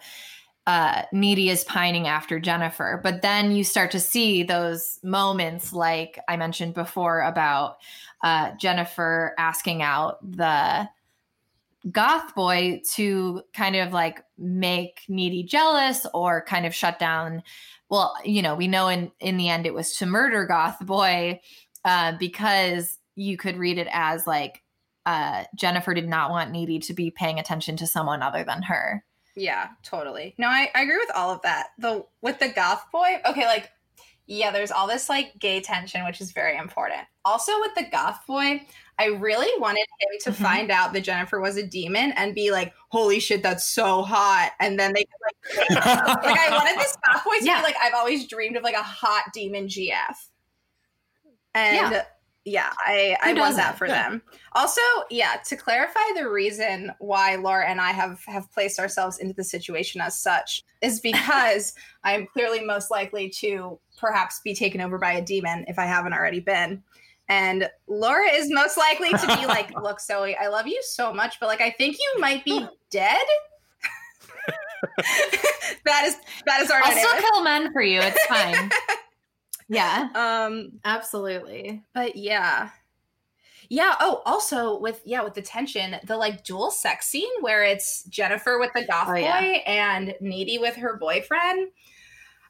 S3: uh, Needy is pining after Jennifer. But then you start to see those moments, like I mentioned before, about uh, Jennifer asking out the goth boy to kind of like make Needy jealous or kind of shut down. Well, you know, we know in in the end it was to murder goth boy uh, because you could read it as like uh, Jennifer did not want Needy to be paying attention to someone other than her.
S4: Yeah, totally. No, I, I agree with all of that. The with the goth boy, okay, like yeah, there's all this like gay tension, which is very important. Also with the goth boy, I really wanted him to
S3: Mhm.
S4: find out that Jennifer was a demon and be like, "Holy shit, that's so hot!" And then they like, like I wanted this goth boy to
S3: Yeah.
S4: be like, I've always dreamed of like a hot demon GF, and
S3: Yeah.
S4: Yeah, I I
S3: Who
S4: want that for
S2: Yeah.
S4: them. Also, yeah, to clarify the reason why Laura and I have have placed ourselves into the situation as such is because I'm clearly most likely to perhaps be taken over by a demon if I haven't already been. And Laura is most likely to be like, "Look, Zoe, I love you so much, but like I think you might be dead." that is that is our
S3: I'll still kill men for you. It's fine. Yeah,
S4: Um
S3: absolutely.
S4: but yeah yeah oh also with yeah with the tension the like dual sex scene where it's jennifer with the goth
S3: Oh,
S4: boy
S3: yeah.
S4: and needy with her boyfriend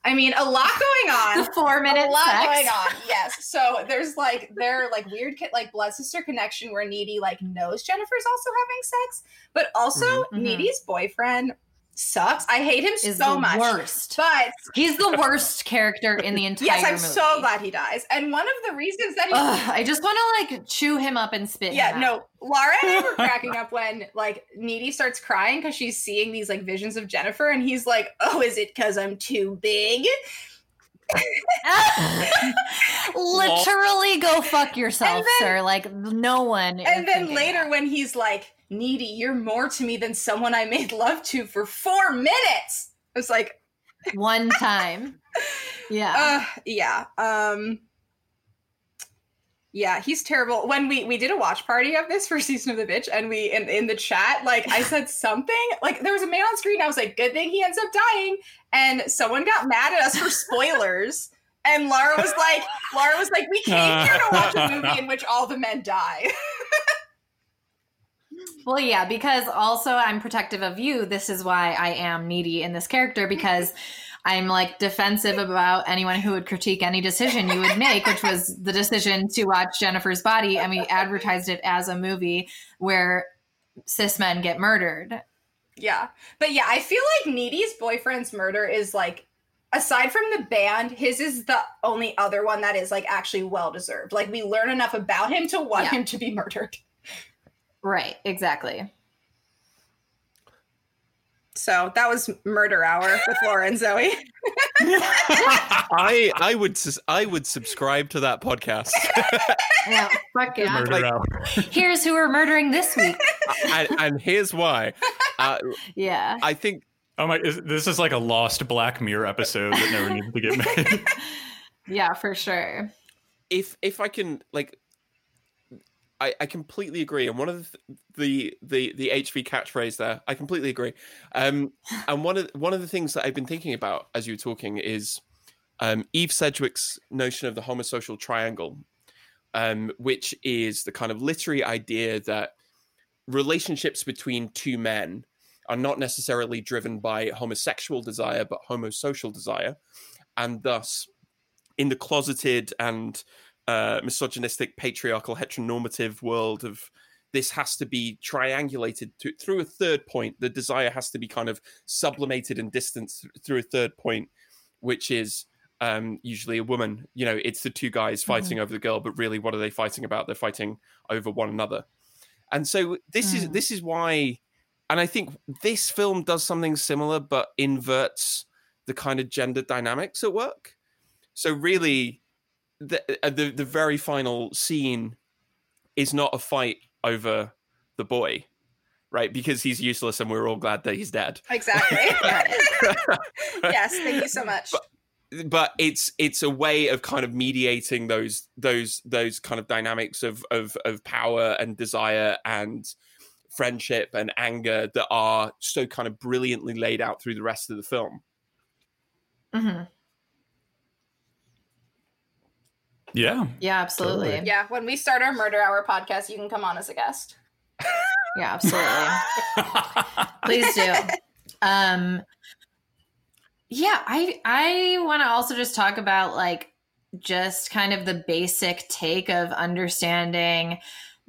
S4: i mean a lot going on
S3: The four
S4: a
S3: minute
S4: lot
S3: sex.
S4: going on yes so there's like their like weird like blood sister connection where needy like knows jennifer's also having sex but also
S3: Mhm, mhm.
S4: needy's boyfriend sucks i hate him
S3: Is
S4: so
S3: the
S4: much
S3: worst.
S4: but
S3: He's the worst character in the entire movie.
S4: yes i'm
S3: movie.
S4: so glad he dies and one of the reasons that he
S3: Ugh, I just want to like chew him up and spit.
S4: yeah no laura and i were cracking up when like needy starts crying because she's seeing these like visions of jennifer and he's like oh is it because i'm too big
S3: Literally, go fuck yourself,
S4: then-
S3: sir. Like no one.
S4: and then later
S3: that.
S4: when he's like needy. You're more to me than someone i made love to for four minutes. It's like
S3: one time, yeah.
S4: uh yeah um yeah he's terrible. When we we did a watch party of this for season of the bitch and we in, in the chat like i said something like there was a man on screen i was like good thing he ends up dying. And someone got mad at us for spoilers and laura was like laura was like we came here to watch a movie in which all the men die
S3: Well, yeah, because also I'm protective of you. This is why I am needy in this character because I'm like defensive about anyone who would critique any decision you would make, which was the decision to watch Jennifer's Body. And we advertised it as a movie where cis men get murdered.
S4: Yeah. But yeah, I feel like Needy's boyfriend's murder is like aside from the band, his is the only other one that is like actually well deserved. Like we learn enough about him to want
S3: Yeah.
S4: him to be murdered.
S3: Right, exactly.
S4: So that was murder hour with Laura and Zoe.
S2: I I would I would subscribe to that podcast.
S3: Yeah, fuck yeah.
S1: Murder
S2: Like-
S1: hour.
S3: Here's who we're murdering this week.
S2: and, and here's why. Uh,
S3: Yeah.
S2: I think
S1: Oh my! Is, this is like a lost Black Mirror episode that never needed to get made.
S3: Yeah, for sure.
S2: if if I can like I, I completely agree and one of the the the, the HV catchphrase there I completely agree. Um and one of one of the things that I've been thinking about as you were talking is um Eve Sedgwick's notion of the homosocial triangle um which is the kind of literary idea that relationships between two men are not necessarily driven by homosexual desire but homosocial desire and thus in the closeted and uh, misogynistic, patriarchal, heteronormative world of this has to be triangulated to, through a third point. The desire has to be kind of sublimated and distanced through a third point, which is um, usually a woman. You know, it's the two guys fighting over the girl, but really, what are they fighting about? They're fighting over one another. And so this is
S3: Mm.
S2: this is why, and I think this film does something similar, but inverts the kind of gender dynamics at work. So really, the uh, the, the very final scene is not a fight over the boy, right? Because he's useless, and we're all glad that he's dead.
S4: Exactly. yes, thank you so much.
S2: But- but it's it's a way of kind of mediating those those those kind of dynamics of of of power and desire and friendship and anger that are so kind of brilliantly laid out through the rest of the film.
S3: hmm
S1: Yeah.
S3: Yeah, absolutely.
S1: Totally.
S4: Yeah, when we start our Murder Hour podcast, you can come on as a guest.
S3: Yeah, absolutely. Please do. Um yeah, I I want to also just talk about like just kind of the basic take of understanding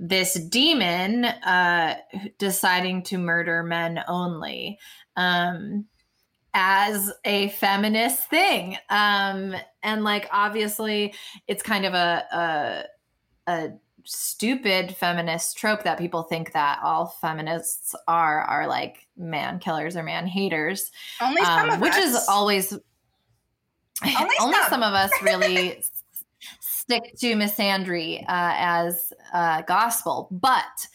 S3: this demon uh deciding to murder men only um as a feminist thing um and like obviously it's kind of a a, a stupid feminist trope that people think that all feminists are are like man killers or man haters
S4: Only some
S3: um,
S4: of
S3: which
S4: us.
S3: is always
S4: Only
S3: only,
S4: some.
S3: some. of us really stick to misandry uh, as uh, gospel but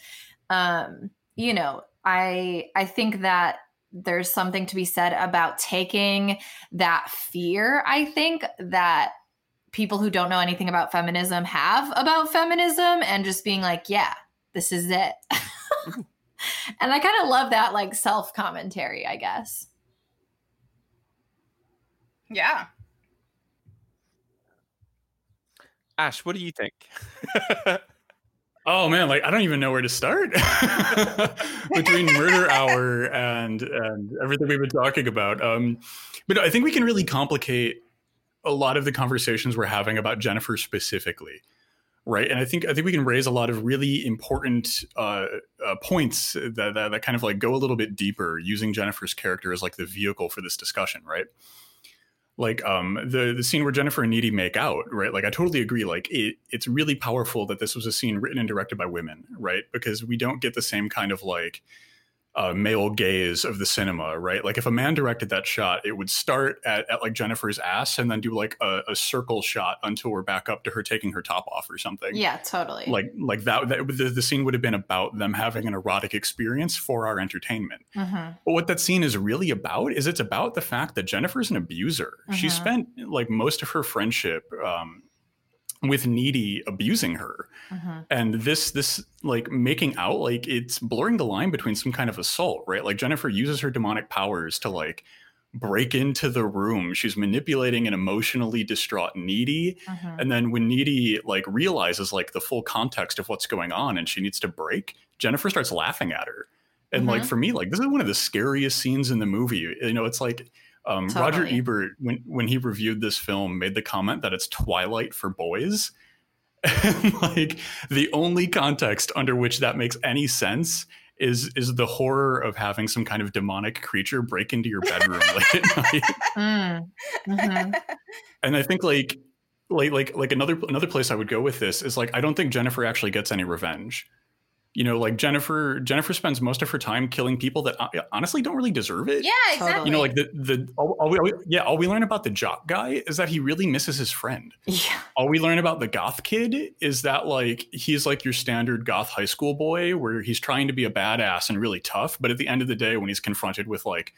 S3: um, you know i i think that there's something to be said about taking that fear i think that people who don't know anything about feminism have about feminism and just being like yeah this is it mm-hmm. and i kind of love that like self commentary i guess
S4: yeah.
S2: Ash, what do you think?
S1: Oh man, like I don't even know where to start between Murder Hour and and everything we've been talking about. Um, but I think we can really complicate a lot of the conversations we're having about Jennifer specifically, right? And I think I think we can raise a lot of really important uh, uh, points that, that that kind of like go a little bit deeper using Jennifer's character as like the vehicle for this discussion, right? Like um the the scene where Jennifer and Needy make out, right? Like I totally agree. Like it it's really powerful that this was a scene written and directed by women, right? Because we don't get the same kind of like uh, male gaze of the cinema, right? Like if a man directed that shot, it would start at, at like Jennifer's ass and then do like a, a circle shot until we're back up to her taking her top off or something
S3: yeah totally
S1: like like that, that the, the scene would have been about them having an erotic experience for our entertainment
S3: Mhm.
S1: but what that scene is really about is it's about the fact that Jennifer's an abuser. She
S3: Mhm.
S1: spent like most of her friendship um, with Needy abusing her,
S3: Mhm.
S1: and this this like making out like it's blurring the line between some kind of assault, right? Like Jennifer uses her demonic powers to like break into the room. She's manipulating an emotionally distraught Needy,
S3: Mhm.
S1: and then when Needy like realizes like the full context of what's going on and she needs to break, Jennifer starts laughing at her. And like
S3: Mhm.
S1: for me, like this is one of the scariest scenes in the movie. You know, it's like um, Roger Ebert when when he reviewed this film made the comment that it's Twilight for boys. And like the only context under which that makes any sense is is the horror of having some kind of demonic creature break into your bedroom late at night
S3: Mm. Mhm.
S1: and I think like like like like another another place I would go with this is like I don't think Jennifer actually gets any revenge. You know, like Jennifer Jennifer spends most of her time killing people that uh, honestly don't really deserve it.
S4: Yeah, exactly.
S1: You know, like the the all, all we, all we- yeah, all we learn about the jock guy is that he really misses his friend.
S3: yeah
S1: All we learn about the goth kid is that like he's like your standard goth high school boy where he's trying to be a badass and really tough, but at the end of the day when he's confronted with like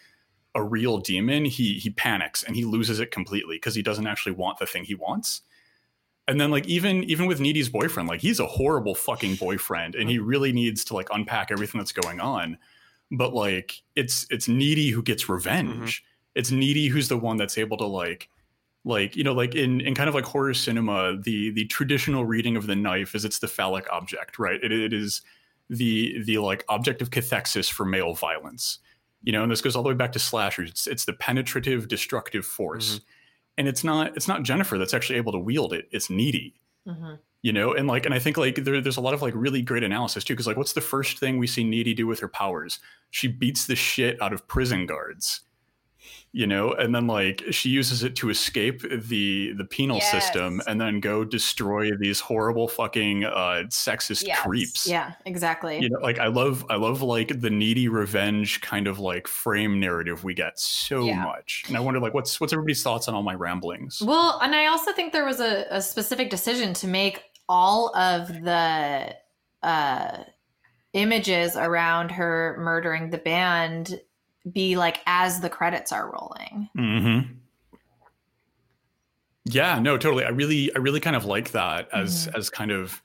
S1: a real demon, he he panics and he loses it completely because he doesn't actually want the thing he wants. And then like even even with Needy's boyfriend, like he's a horrible fucking boyfriend and he really needs to like unpack everything that's going on. But like it's it's Needy who gets mm-hmm. revenge. It's Needy who's the one that's able to like like you know like in in kind of like horror cinema the the traditional reading of the knife is it's the phallic object right? It, it is the the like object of cathexis for male violence you know and this goes all the way back to slashers it's, it's the penetrative destructive force mm-hmm. And it's not it's not jennifer that's actually able to wield it. It's needy.
S3: Mhm.
S1: you know and like and i think like there, there's a lot of like really great analysis too because like what's the first thing we see needy do with her powers? She beats the shit out of prison guards you know and then like she uses it to escape the the penal
S4: Yes.
S1: system and then go destroy these horrible fucking uh sexist
S4: Yes.
S1: creeps
S3: yeah exactly
S1: you know like i love i love like the needy revenge kind of like frame narrative we get so
S4: Yeah.
S1: much and i wonder like what's what's everybody's thoughts on all my ramblings
S3: Well, and I also think there was a, a specific decision to make all of the uh, images around her murdering the band be like as the credits are rolling.
S1: mm-hmm Yeah, no, totally. I really, I really kind of like that as
S3: Mhm.
S1: as kind of.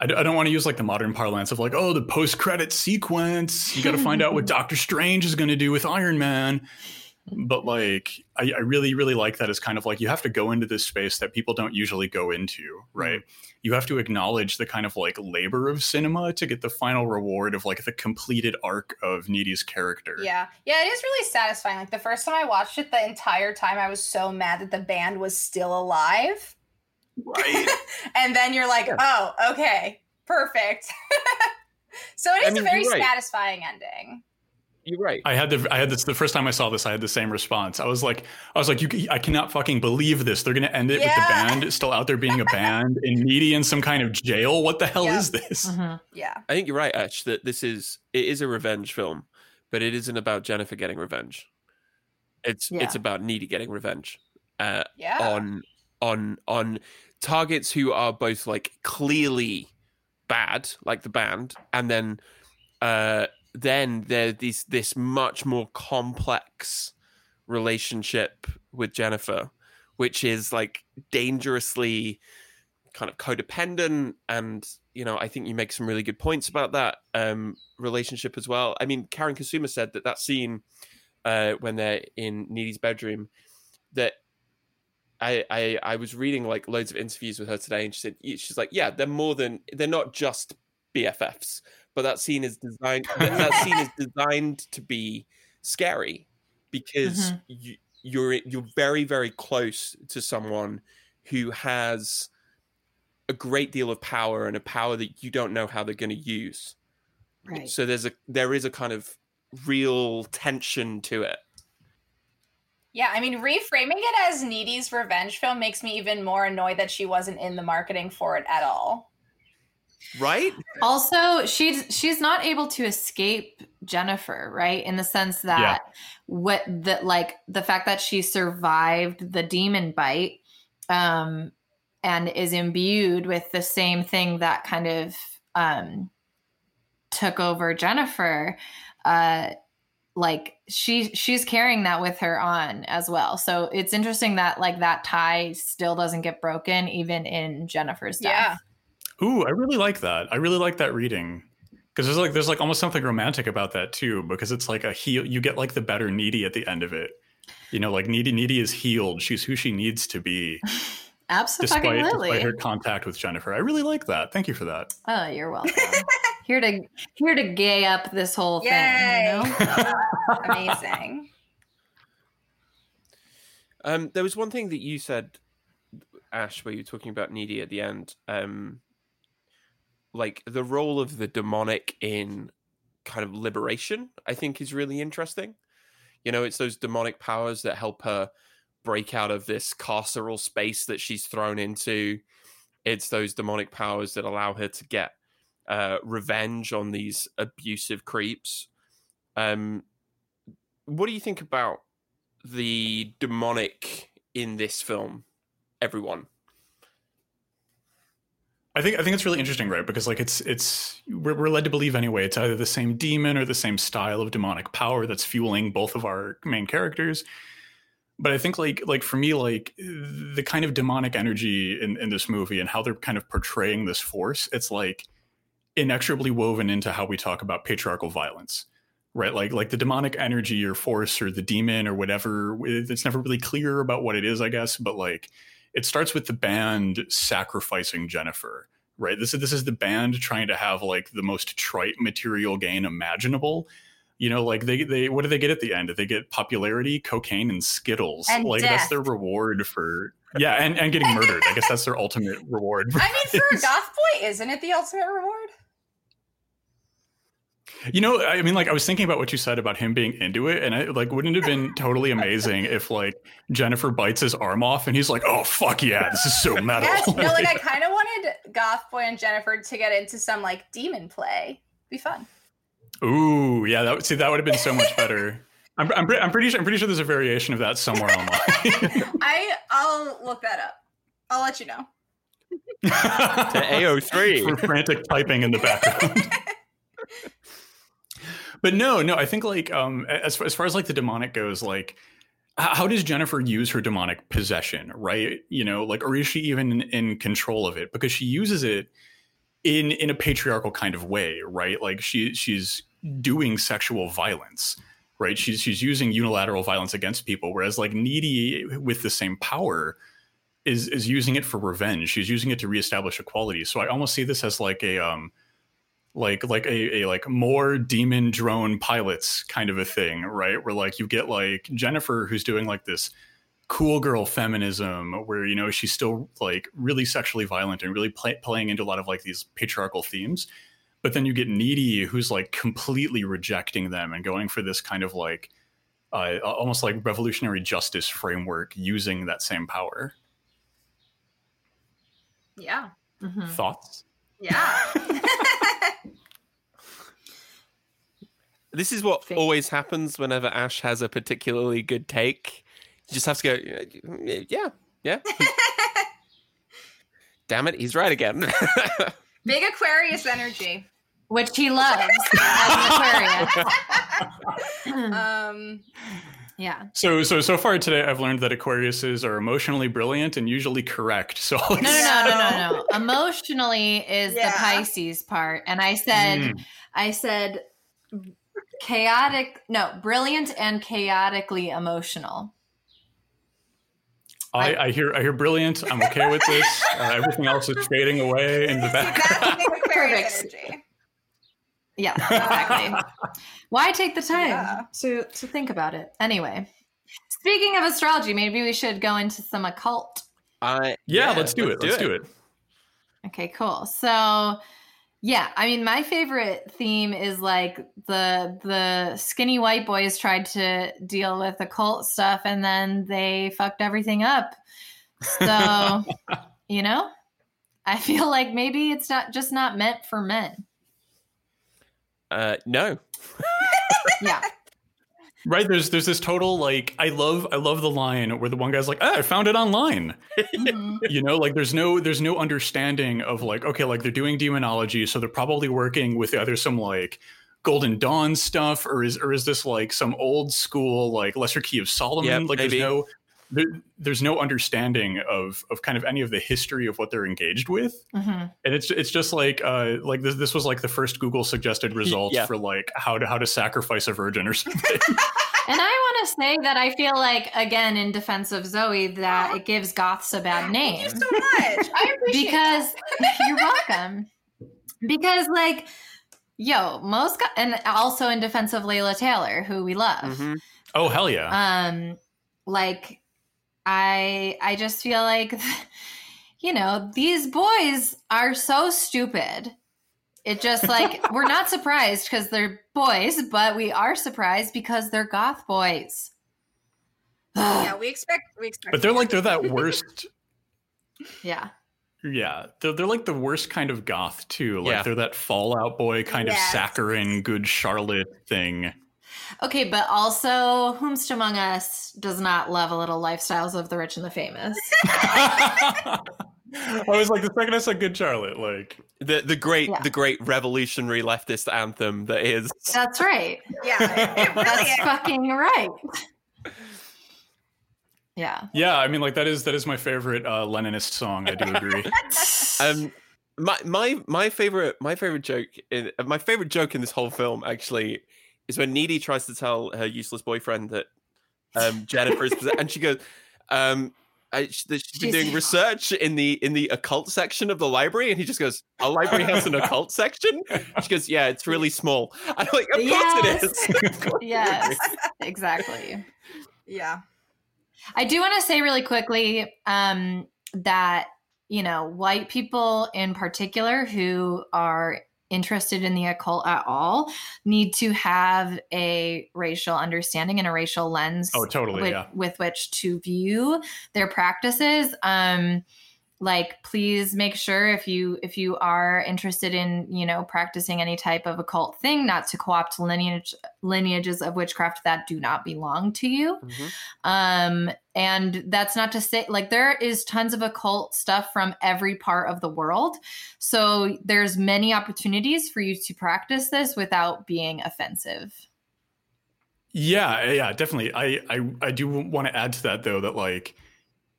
S1: I, d- I don't want to use like the modern parlance of like, oh, the post credit sequence. You got to find out what Doctor Strange is going to do with Iron Man. But like, I, I really, really like that as kind of like you have to go into this space that people don't usually go into, right? You have to acknowledge the kind of like labor of cinema to get the final reward of like the completed arc of Needy's character.
S4: Yeah. Yeah, it is really satisfying. Like the first time I watched it, the entire time I was so mad that the band was still alive.
S2: Right.
S4: And then you're like, oh, okay, perfect. so it is I
S2: mean,
S4: a very
S2: right.
S4: satisfying ending.
S2: You're right.
S1: I had the I had this the first time I saw this. I had the same response. I was like, I was like, you, I cannot fucking believe this. They're gonna end it with the
S4: Yeah.
S1: band still out there being a band and Needy in some kind of jail. What the hell
S4: Yeah.
S1: is this?
S3: Mhm.
S4: Yeah.
S2: I think you're right, Ash, that this is it is a revenge film, but it isn't about Jennifer getting revenge. It's
S3: Yeah.
S2: it's about Needy getting revenge uh,
S4: Yeah.
S2: on on on targets who are both like clearly bad, like the band, and then uh then there's this much more complex relationship with Jennifer, which is like dangerously kind of codependent. And you know i think you make some really good points about that um relationship as well. I mean Karyn Kusama said that that scene uh when they're in needy's bedroom that I, I I was reading like loads of interviews with her today, and she said she's like, yeah, they're more than they're not just BFFs, but that scene is designed that, that scene is designed to be scary because
S3: Mhm.
S2: you, you're you're very very close to someone who has a great deal of power and a power that you don't know how they're going to use.
S3: Right.
S2: So there's a there is a kind of real tension to it.
S4: Yeah, I mean, reframing it as Needy's revenge film makes me even more annoyed that she wasn't in the marketing for it at all.
S2: Right?
S3: Also, she's she's not able to escape Jennifer, right? In the sense that what that like the fact that she survived the demon bite um and is imbued with the same thing that kind of um took over Jennifer uh like she she's carrying that with her on as well. So it's interesting that like that tie still doesn't get broken even in Jennifer's death.
S4: Yeah.
S1: Ooh, I really like that. I really like that reading because there's like there's like almost something romantic about that too because it's like a heal. You get like the better needy at the end of it. You know, like needy needy is healed. She's who she needs to be despite,
S3: Absolutely.
S1: despite her contact with Jennifer. I really like that. Thank you for that.
S3: Oh, you're welcome. here to here to gay up this whole
S4: Yay.
S3: thing. You know?
S4: Amazing.
S2: Um, there was one thing that you said, Ash, where you were talking about needy at the end. Um, like the role of the demonic in kind of liberation, I think is really interesting. You know, it's those demonic powers that help her break out of this carceral space that she's thrown into. It's those demonic powers that allow her to get uh, revenge on these abusive creeps. Um, what do you think about the demonic in this film? Everyone.
S1: I think I think it's really interesting, right? Because like it's it's we're, we're led to believe anyway it's either the same demon or the same style of demonic power that's fueling both of our main characters. But I think like like for me like the kind of demonic energy in in this movie and how they're kind of portraying this force, it's like inexorably woven into how we talk about patriarchal violence. Right, like like the demonic energy or force or the demon or whatever. It's never really clear about what it is, I guess. But like, it starts with the band sacrificing Jennifer. Right. This is this is the band trying to have like the most trite material gain imaginable. You know, like they they what do they get at the end? They get popularity, cocaine, and skittles.
S4: And
S1: like
S4: death.
S1: that's their reward for yeah, and and getting murdered. I guess that's their ultimate reward.
S4: I mean, for a goth boy, isn't it the ultimate reward?
S1: You know, I mean, like I was thinking about what you said about him being into it, and I like wouldn't it have been totally amazing if like Jennifer bites his arm off and he's like, "Oh fuck yeah, this is so metal."
S4: Yes. No, like I kind of wanted goth boy and Jennifer to get into some like demon play. Be fun.
S1: Ooh, yeah, that would see that would have been so much better. I'm I'm, pre- I'm pretty sure I'm pretty sure there's a variation of that somewhere online.
S4: I I'll look that up. I'll let you know.
S2: To AO3.
S1: for frantic typing in the background. But no, no, I think like um as as far as like the demonic goes, like how does Jennifer use her demonic possession, right? You know, like, or is she even in, control of it? Because she uses it in in a patriarchal kind of way, right? Like she she's doing sexual violence, right? She's she's using unilateral violence against people, whereas like needy with the same power is is using it for revenge. She's using it to reestablish equality. So I almost see this as like a um like like a, a like more demon drone pilots kind of a thing, right? Where like you get like Jennifer who's doing like this cool girl feminism where you know she's still like really sexually violent and really play, playing into a lot of like these patriarchal themes. But then you get needy who's like completely rejecting them and going for this kind of like uh, almost like revolutionary justice framework using that same power.
S4: Yeah.
S3: Mhm.
S1: thoughts?
S4: Yeah
S2: This is what
S3: Think-
S2: always happens whenever Ash has a particularly good take. You just have to go, yeah, yeah. Damn it, he's right again.
S4: big aquarius energy
S3: Which he loves as Aquarius.
S4: um
S3: yeah.
S1: so so so far today i've learned that aquariuses are emotionally brilliant and usually correct so
S3: No, no, no, no, no, no. Emotionally is
S4: Yeah.
S3: the Pisces part. And I said,
S1: Mm.
S3: I said chaotic, no, brilliant and chaotically emotional.
S1: I, I hear I hear brilliant. I'm okay with this. Uh, everything else is fading away in the
S4: that's
S1: background.
S3: Perfect.
S4: energy
S3: Yeah, exactly. Why take the time
S4: Yeah.
S3: to to think about it? Anyway, speaking of astrology, maybe we should go into some occult.
S2: I,
S1: Yeah, let's do it. Let's do it.
S3: Okay, cool. So, yeah, I mean, my favorite theme is like the the skinny white boys tried to deal with occult stuff, and then they fucked everything up. So, you know, I feel like maybe it's not just not meant for men.
S2: Uh, no.
S3: Yeah,
S1: Right? There's there's this total like I love I love the line where the one guy's like, ah, I found it online.
S3: Mhm.
S1: You know, like there's no there's no understanding of like, okay, like they're doing demonology, so they're probably working with either some like Golden Dawn stuff, or is or is this like some old school like Lesser Key of Solomon?
S2: Yeah,
S1: like
S2: maybe.
S1: there's no there, there's no understanding of of kind of any of the history of what they're engaged with.
S3: Mhm.
S1: and it's it's just like uh like this this was like the first Google suggested result
S2: Yeah.
S1: for like how to how to sacrifice a virgin or something.
S3: And I want to say that I feel like, again, in defense of Zoe, that it gives goths a bad name.
S4: Thank you so much. I appreciate
S3: because you're welcome. Because like, yo, most go- and also in defense of Layla Taylor, who we love.
S2: Mhm.
S1: oh hell yeah!
S3: Um, like, I I just feel like, you know, these boys are so stupid. It just like we're not surprised because they're boys, but we are surprised because they're goth boys.
S4: yeah, we expect we expect
S1: but they're like they're that worst.
S3: yeah.
S1: Yeah, they're, they're like the worst kind of goth too. Like
S2: Yeah.
S1: they're that Fall Out Boy kind
S4: Yes.
S1: of saccharine, good Charlotte thing.
S3: Okay, but also, whomst among us does not love a little lifestyles of the rich and the famous?
S1: I was like the second I said good Charlotte, like
S2: The the great
S3: Yeah.
S2: the great revolutionary leftist anthem that is.
S3: That's right.
S4: yeah, it, it really
S3: That's
S4: is.
S3: fucking right. Yeah.
S1: yeah, I mean like that is that is my favorite uh, Leninist song. I do agree.
S2: Um, my my my favorite my favorite joke in, my favorite joke in this whole film actually is when Needy tries to tell her useless boyfriend that um, Jennifer is and she goes, um, I, sh- she's been doing research in the in the occult section of the library, and he just goes, "A library has an occult section." She goes, "Yeah, it's really small." I'm like, "Of
S3: Yes.
S2: course it is." Of course it
S3: Yes, exactly.
S4: yeah.
S3: I do want to say really quickly um, that, you know, white people in particular who are interested in the occult at all need to have a racial understanding and a racial lens
S1: Oh, totally,
S3: with,
S1: yeah.
S3: with which to view their practices um like please make sure if you if you are interested in you know practicing any type of occult thing not to co-opt lineage lineages of witchcraft that do not belong to you
S2: Mhm.
S3: um and that's not to say like there is tons of occult stuff from every part of the world so there's many opportunities for you to practice this without being offensive
S1: Yeah, yeah, definitely. I I, I do want to add to that though that like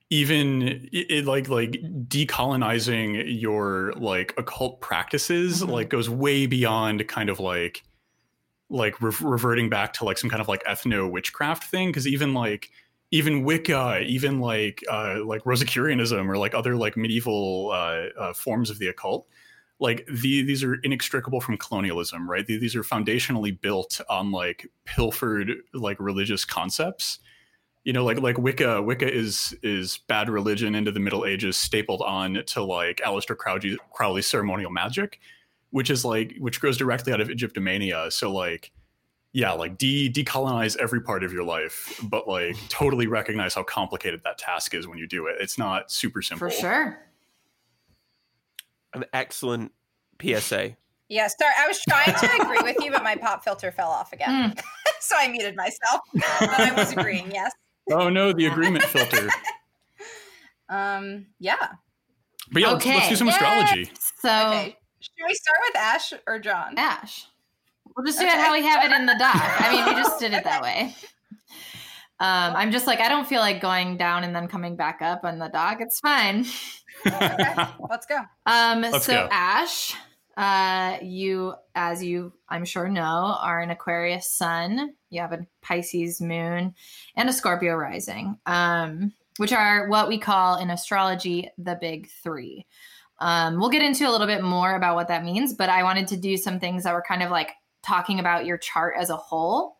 S1: even it, it, like like decolonizing your like occult practices
S3: Mhm.
S1: like goes way beyond kind of like like re- reverting back to like some kind of like ethno witchcraft thing because even like even wicca even like uh like rosicrucianism or like other like medieval uh, uh forms of the occult like the, these are inextricable from colonialism right these are foundationally built on like pilfered like religious concepts you know like like wicca wicca is is bad religion into the middle ages stapled on to like Aleister Crowley, crowley's ceremonial magic which is like which grows directly out of egyptomania so like yeah like de decolonize every part of your life but like totally recognize how complicated that task is when you do it it's not super simple
S3: For sure.
S2: An excellent PSA.
S4: Yeah, sorry. I was trying to agree with you, but my pop filter fell off again. Hmm. so I muted myself. But I was agreeing, yes.
S1: Oh no the agreement filter
S4: Um, yeah.
S1: but yeah let's, let's do some astrology
S3: So,
S4: Okay. Should we start with Ash or John?
S3: Ash. We'll just do it how we have it in the doc. I mean, we just did it that way. Um, I'm just like, I don't feel like going down and then coming back up on the doc. It's fine.
S4: Okay, let's go.
S3: Um,
S1: Let's
S3: so
S1: go.
S3: Ash, uh, you, as you, I'm sure know, are an Aquarius sun. You have a Pisces moon and a Scorpio rising, um, which are what we call in astrology the big three. Um, we'll get into a little bit more about what that means, but I wanted to do some things that were kind of like talking about your chart as a whole,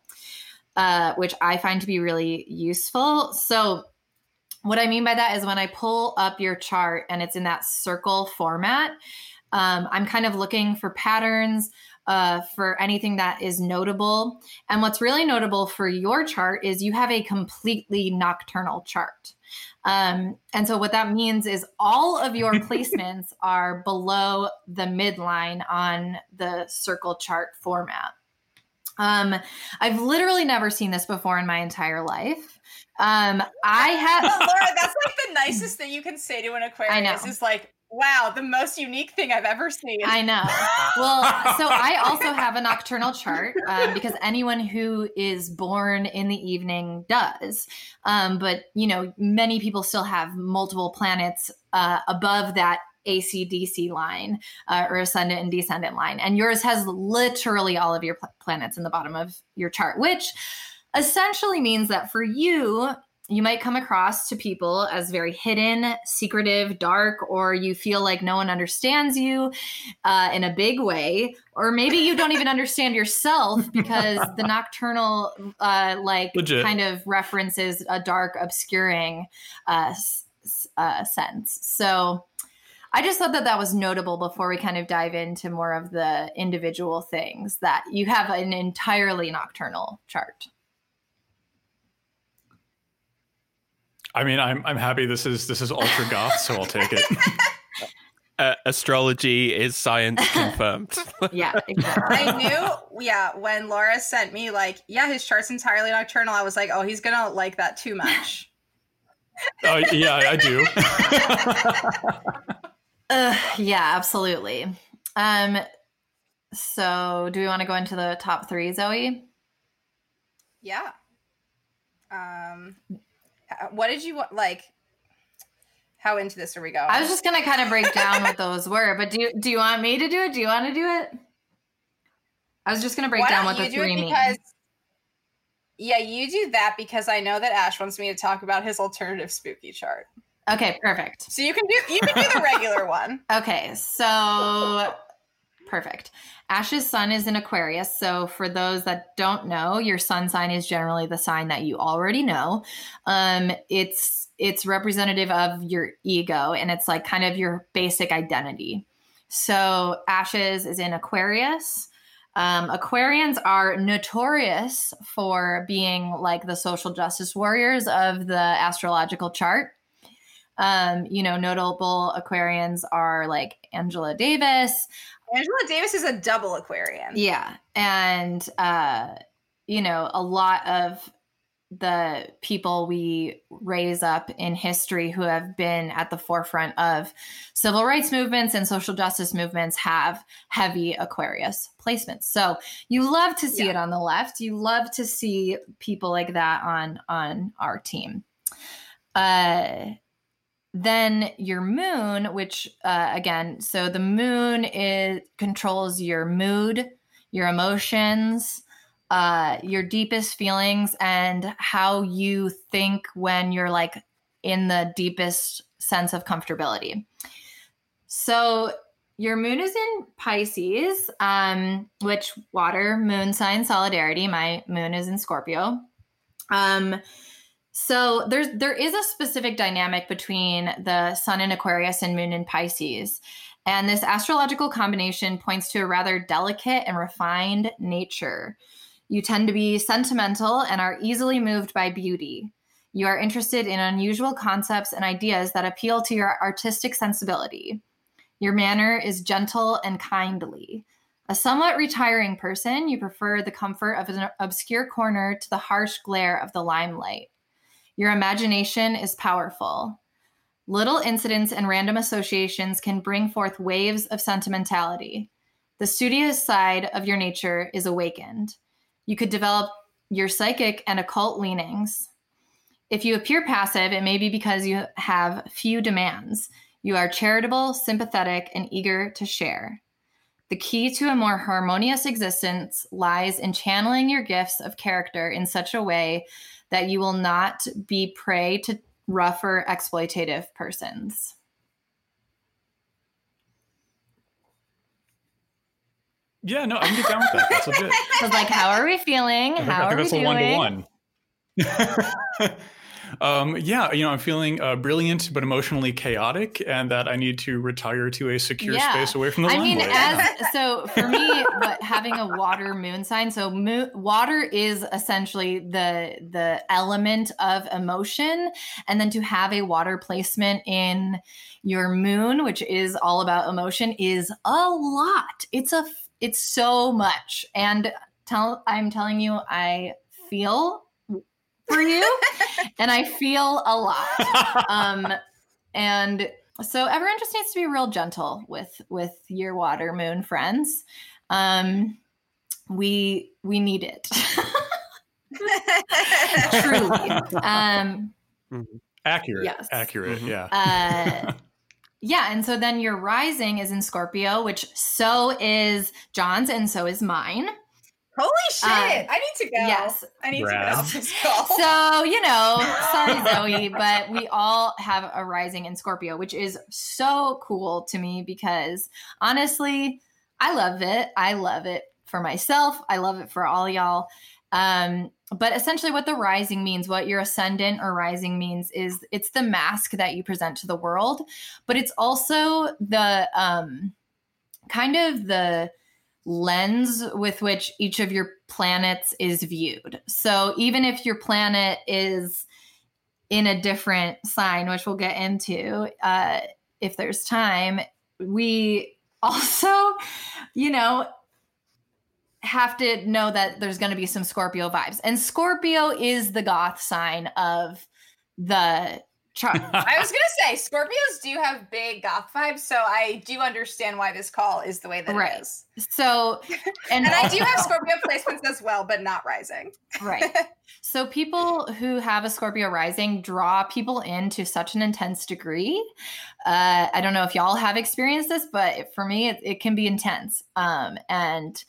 S3: uh, which I find to be really useful. So, what I mean by that is when I pull up your chart and it's in that circle format, um, I'm kind of looking for patterns, uh, for anything that is notable. And what's really notable for your chart is you have a completely nocturnal chart. Um, and so what that means is all of your placements are below the midline on the circle chart format. Um, I've literally never seen this before in my entire life. Um, I have
S4: Laura, that's like the nicest thing you can say to an Aquarius
S3: know.
S4: is like, wow, the most unique thing I've ever seen.
S3: I know. Well, so I also have a nocturnal chart um, because anyone who is born in the evening does. Um, but, you know, many people still have multiple planets uh, above that ACDC line uh, or ascendant and descendant line. And yours has literally all of your pl- planets in the bottom of your chart, which essentially means that for you, you might come across to people as very hidden, secretive, dark, or you feel like no one understands you uh, in a big way, or maybe you don't even understand yourself because the nocturnal, uh, like,
S1: Legit.
S3: kind of references a dark, obscuring uh, uh, sense. So. I just thought that that was notable before we kind of dive into more of the individual things that you have an entirely nocturnal chart.
S1: I mean, I'm I'm happy this is this is ultra goth, so I'll take it.
S2: Uh, astrology is science confirmed.
S3: Yeah, exactly.
S4: I knew, yeah, when Laura sent me, like, yeah, his chart's entirely nocturnal, I was like, oh, he's gonna like that too much.
S1: Oh yeah, I do.
S3: Uh, yeah, absolutely. Um, so do we want to go into the top three, Zoe?
S4: yeah. Um, h- Uh, what did you want? Like, how into this are we going?
S3: I was just gonna kind of break down what those were, but do you do you want me to do it? Do you want to do it? I was just gonna break
S4: Why
S3: down what the
S4: do
S3: three mean.
S4: because yeah you do that because i know that ash wants me to talk about his alternative spooky chart
S3: Okay, perfect.
S4: so you can do you can do the regular one
S3: Okay, so perfect. Ash's sun is in Aquarius. So, for those that don't know, your sun sign is generally the sign that you already know. Um, it's it's representative of your ego, and it's like kind of your basic identity. So, Ashes is in Aquarius. Um, Aquarians are notorious for being like the social justice warriors of the astrological chart. Um, you know, notable Aquarians are like Angela Davis.
S4: angela davis is a double aquarian
S3: Yeah. And, uh, you know, a lot of the people we raise up in history who have been at the forefront of civil rights movements and social justice movements have heavy Aquarius placements. So you love to see
S4: Yeah.
S3: it on the left. You love to see people like that on on our team. Uh then your moon which uh, again so the moon is controls your mood your emotions uh your deepest feelings and how you think when you're like in the deepest sense of comfortability. So your moon is in pisces um which water moon sign solidarity. My moon is in scorpio. Um so there's there is a specific dynamic between the sun in Aquarius and moon in Pisces. And this astrological combination points to a rather delicate and refined nature. You tend to be sentimental and are easily moved by beauty. You are interested in unusual concepts and ideas that appeal to your artistic sensibility. Your manner is gentle and kindly. A somewhat retiring person, you prefer the comfort of an obscure corner to the harsh glare of the limelight. Your imagination is powerful. Little incidents and random associations can bring forth waves of sentimentality. The studious side of your nature is awakened. You could develop your psychic and occult leanings. If you appear passive, it may be because you have few demands. You are charitable, sympathetic, and eager to share. The key to a more harmonious existence lies in channeling your gifts of character in such a way that you will not be prey to rougher exploitative persons.
S1: Yeah, no, I can get down with that. That's legit.
S3: I was like, how are we feeling?
S1: I think,
S3: How
S1: I
S3: are
S1: think
S3: we
S1: that's a
S3: doing?
S1: one to one. Um, yeah, you know, I'm feeling uh, brilliant but emotionally chaotic, and that I need to retire to a secure
S3: Yeah.
S1: space away from the
S3: I mean, as so for me, but having a water moon sign, so moon, water is essentially the the element of emotion, and then to have a water placement in your moon, which is all about emotion, is a lot. It's a it's so much, and tell I'm telling you, I feel for you, and I feel a lot. Um and so everyone just needs to be real gentle with with your water moon friends. Um we we need it. Truly. Um
S1: accurate,
S3: Yes.
S1: accurate,
S2: Mhm.
S1: yeah.
S3: uh yeah and so then your rising is in scorpio which so is john's and so is mine
S4: Holy shit!
S3: Uh,
S4: I need to go.
S3: yes
S4: I need to
S1: Rad.
S4: get off this call.
S3: So, you know, sorry, Zoe, but we all have a rising in Scorpio, which is so cool to me because honestly, I love it. I love it for myself. I love it for all y'all. Um, but essentially, what the rising means, what your ascendant or rising means, is it's the mask that you present to the world, but it's also the um, kind of the lens with which each of your planets is viewed. So even if your planet is in a different sign, which we'll get into uh, if there's time, we also, you know, have to know that there's going to be some Scorpio vibes. And Scorpio is the goth sign of the
S4: I was gonna say Scorpios do have big goth vibes, so I do understand why this call is the way that
S3: Right.
S4: it is.
S3: So, and,
S4: And I do have Scorpio placements as well, but not rising.
S3: right. So people who have a Scorpio rising draw people in to such an intense degree. Uh, I don't know if y'all have experienced this, but for me, it, it can be intense. Um, and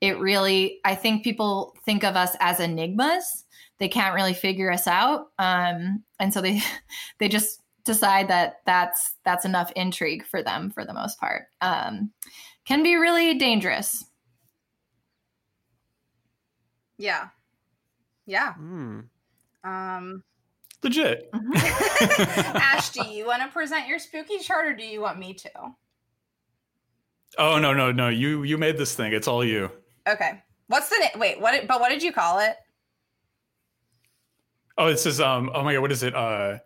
S3: it really, I think people think of us as enigmas. They can't really figure us out, um, and so they they just decide that that's that's enough intrigue for them for the most part. Um, can be really dangerous.
S4: Yeah. Yeah.
S2: Hmm.
S4: Um
S1: Legit.
S4: Ash, do you want to present your spooky chart or do you want me to?
S1: oh no, no, no! You you made this thing. It's all you.
S4: Okay. What's the name? Wait, what but what did you call it?
S1: Oh, this is um. Oh my god, what is it? Uh,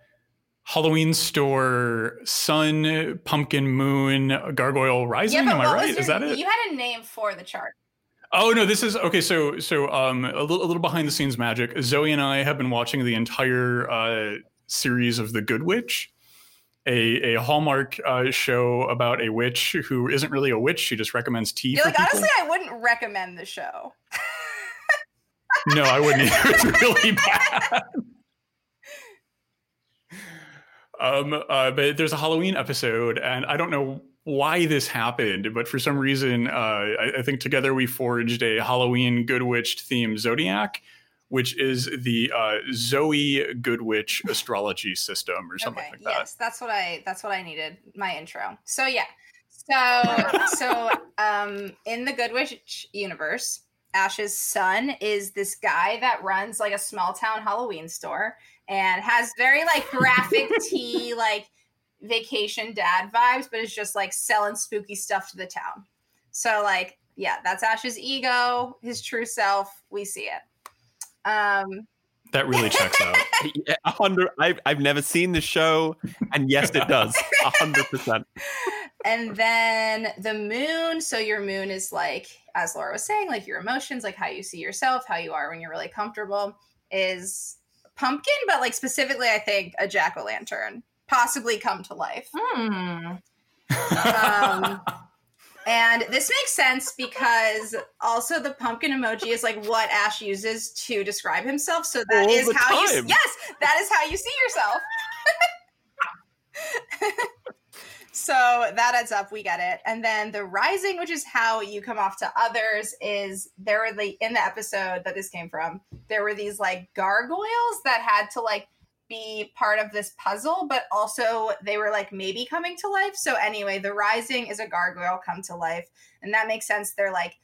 S1: Halloween store, sun, pumpkin, moon, gargoyle rising.
S4: but
S1: Am I right?
S4: was
S1: Is that it?
S4: You had a name for the chart.
S1: Oh no, this is okay. So so um a little a little behind the scenes magic. Zoe and I have been watching the entire uh, series of The Good Witch, a a Hallmark uh, show about a witch who isn't really a witch. She just recommends tea.
S4: You're
S1: for
S4: like,
S1: people.
S4: honestly, I wouldn't recommend the show.
S1: no, I wouldn't either. It's really bad. Um, uh, but there's a Halloween episode, and I don't know why this happened, but for some reason, uh, I, I think together we forged a Halloween Good Witch themed zodiac, which is the uh, Zoe Good Witch astrology system or something
S4: okay,
S1: like that.
S4: yes, that's what I that's what I needed. My intro. So yeah, so so um, in the Good Witch universe, Ash's sun is this guy that runs like a small town Halloween store and has very like graphic tee like vacation dad vibes, but is just like selling spooky stuff to the town. So like yeah, that's Ash's ego, his true self. We see it. Um,
S1: That really checks out.
S2: Hundred. I've I've never seen the show, and yes, it does. Hundred percent.
S4: and then the moon so your moon is like as laura was saying like your emotions like how you see yourself how you are when you're really comfortable is pumpkin but like specifically i think a jack-o'-lantern possibly come to life
S3: Hmm.
S4: um, and this makes sense because also the pumpkin emoji is like what ash uses to describe himself so that
S2: All
S4: is how you
S2: time.
S4: yes that is how you see yourself so that adds up we get it. And then the rising which is how you come off to others is there were the in the episode that this came from there were these like gargoyles that had to like be part of this puzzle but also they were like maybe coming to life. So anyway the rising is a gargoyle come to life and that makes sense. They're like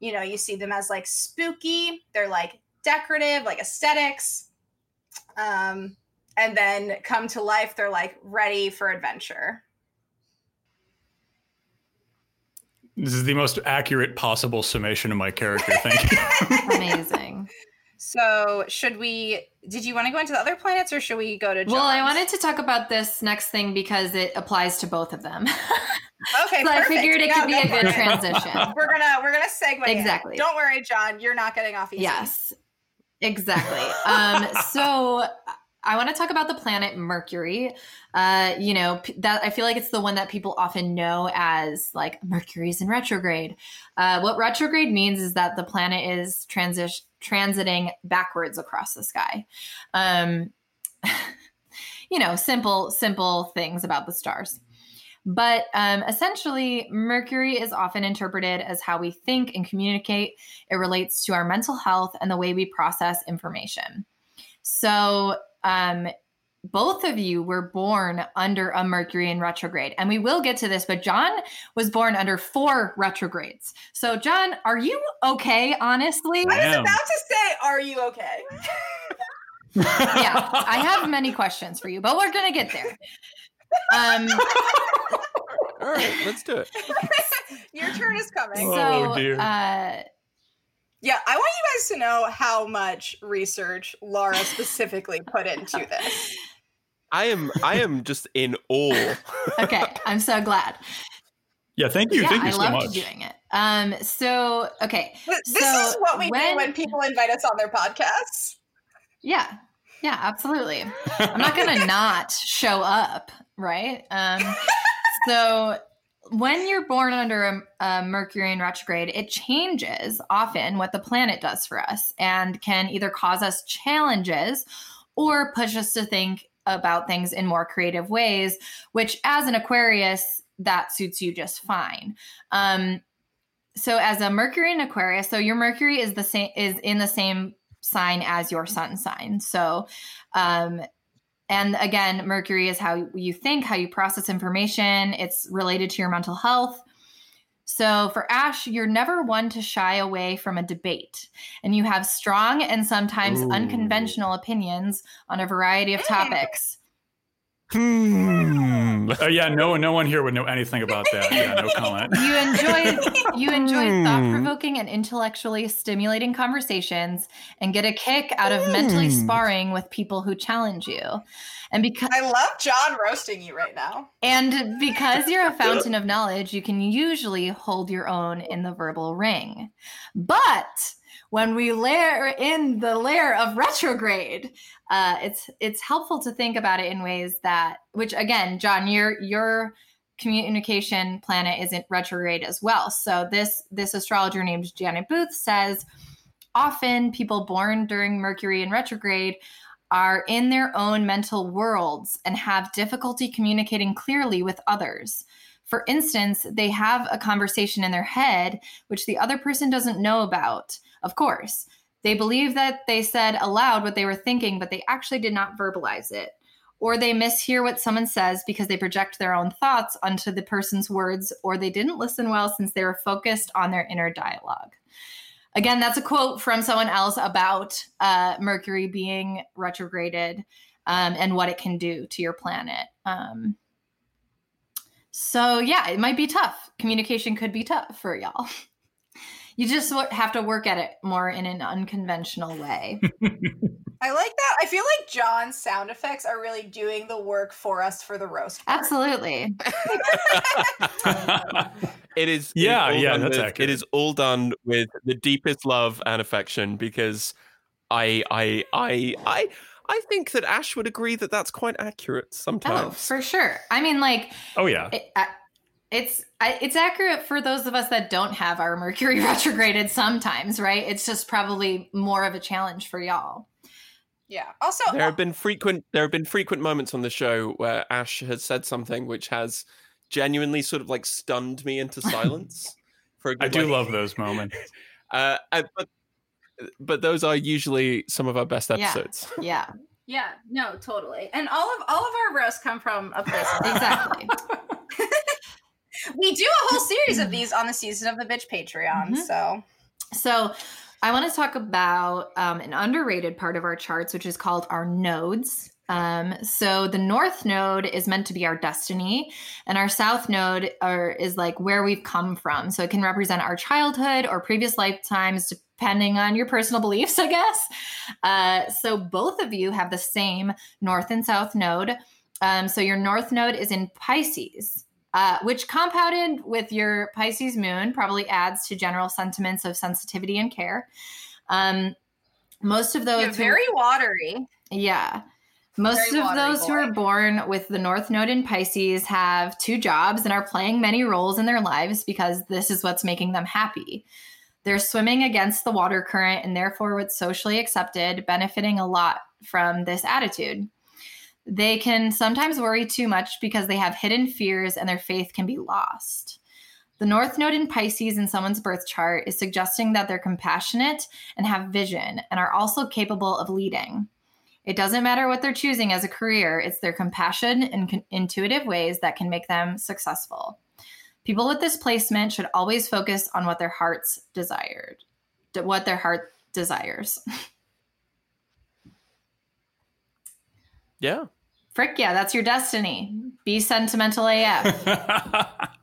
S4: you know you see them as like spooky. They're like decorative like aesthetics. Um and then come to life they're like ready for adventure
S1: This is the most accurate possible summation of my character. Thank you.
S3: Amazing.
S4: so should we did you want to go into the other planets or should we go to
S3: Well, I wanted to talk about this next thing because it applies to both of them.
S4: okay
S3: so I figured it
S4: Yeah,
S3: could be a good
S4: it.
S3: transition.
S4: we're gonna we're gonna segue in.
S3: Exactly.
S4: don't worry john you're not getting off easy
S3: Yes, exactly. Um, so I want to talk about the planet Mercury. Uh, you know that I feel like it's the one that people often know as like Mercury's in retrograde. Uh, what retrograde means is that the planet is transition transiting backwards across the sky. Um, you know, simple simple things about the stars. But um, essentially, Mercury is often interpreted as how we think and communicate. It relates to our mental health and the way we process information. So, um, both of you were born under a Mercury in retrograde. And we will get to this, but John was born under four retrogrades. So, John, are you okay, honestly?
S4: i was about to say are you okay
S3: yeah, I have many questions for you, but we're going to get there. Um,
S2: All right, let's do it.
S4: your turn is coming
S1: Oh,
S3: so,
S1: dear.
S3: uh,
S4: yeah i want you guys to know how much research laura specifically put into this
S2: I am I am just in awe.
S3: okay, I'm so glad.
S1: Yeah, thank you.
S3: yeah,
S1: thank you
S3: I
S1: so
S3: loved
S1: much.
S3: doing it. Um, so okay,
S4: this
S3: So
S4: is what we do
S3: when-
S4: when people invite us on their podcasts
S3: yeah, yeah, absolutely. I'm not gonna not show up, right? Um, so when you're born under a, a Mercury in retrograde, it changes often what the planet does for us and can either cause us challenges or push us to think about things in more creative ways. Which, as an Aquarius, that suits you just fine. Um, so as a Mercury in Aquarius, so your Mercury is the same is in the same sign as your sun sign. So um and again, Mercury is how you think, how you process information. It's related to your mental health. So for Ash, you're never one to shy away from a debate, and you have strong and sometimes
S2: Ooh.
S3: unconventional opinions on a variety of topics.
S2: Hmm.
S1: Uh, yeah, no one, no one here would know anything about that. Yeah, no comment.
S3: You enjoy you enjoy
S2: Hmm.
S3: thought-provoking and intellectually stimulating conversations and get a kick out of mentally
S2: Hmm.
S3: sparring with people who challenge you. And because
S4: I love John roasting you right now.
S3: and because you're a fountain of knowledge, you can usually hold your own in the verbal ring. But when we layer in the layer of retrograde, uh, it's it's helpful to think about it in ways that, which again, John, your your communication planet isn't retrograde as well. So this this astrologer named Janet Booth says often people born during Mercury in retrograde are in their own mental worlds and have difficulty communicating clearly with others. For instance, they have a conversation in their head which the other person doesn't know about. Of course, they believe that they said aloud what they were thinking, but they actually did not verbalize it. Or they mishear what someone says because they project their own thoughts onto the person's words, or they didn't listen well since they were focused on their inner dialogue. Again, that's a quote from someone else about uh, Mercury being retrograded um, and what it can do to your planet. Um, so, yeah, it might be tough. Communication could be tough for y'all. You just have to work at it more in an unconventional way.
S4: I like that. I feel like John's sound effects are really doing the work for us for the roast. part.
S3: Absolutely.
S2: it is. it is
S1: Yeah,
S2: all
S1: yeah,
S2: done
S1: that's
S2: with-
S1: accurate.
S2: It is all done with the deepest love and affection because I, I, I, I, I think that Ash would agree that that's quite accurate
S3: oh,
S2: sometimes.
S3: Oh, for sure. I mean, like,
S1: oh yeah,
S3: it, I, it's it's accurate for those of us that don't have our Mercury retrograded. Sometimes, right? It's just probably more of a challenge for y'all.
S4: Yeah. Also,
S2: there have been frequent there have been frequent moments on the show where Ash has said something which has genuinely sort of like stunned me into silence. For a
S1: I
S2: good, I
S1: do
S2: like-
S1: love those moments.
S2: Uh, uh, but but those are usually some of our best episodes.
S3: Yeah,
S4: yeah, no, totally. And all of all of our roasts come from a place.
S3: exactly.
S4: We do a whole series of these on the season of the bitch Patreon.
S3: Mhm.
S4: So
S3: So, I want to talk about um, an underrated part of our charts, which is called our nodes. Um, so, the north node is meant to be our destiny, and our south node are, is like where we've come from. So, it can represent our childhood or previous lifetimes, depending on your personal beliefs, I guess. Uh, so, both of you have the same north and south node. Um, so, your north node is in Pisces uh, which compounded with your Pisces moon probably adds to general sentiments of sensitivity and care. Um, most of those,
S4: you're
S3: who-
S4: very watery.
S3: yeah, most
S4: very
S3: of those who are born with the North Node in Pisces have two jobs and are playing many roles in their lives because this is what's making them happy. They're swimming against the water current and therefore what's socially accepted, benefiting a lot from this attitude. They can sometimes worry too much because they have hidden fears and their faith can be lost. The North Node in Pisces in someone's birth chart is suggesting that they're compassionate and have vision and are also capable of leading. It doesn't matter what they're choosing as a career, it's their compassion and con- intuitive ways that can make them successful. People with this placement should always focus on what their hearts desired, what their heart desires.
S2: Yeah.
S3: Frick yeah, that's your destiny. Be sentimental AF.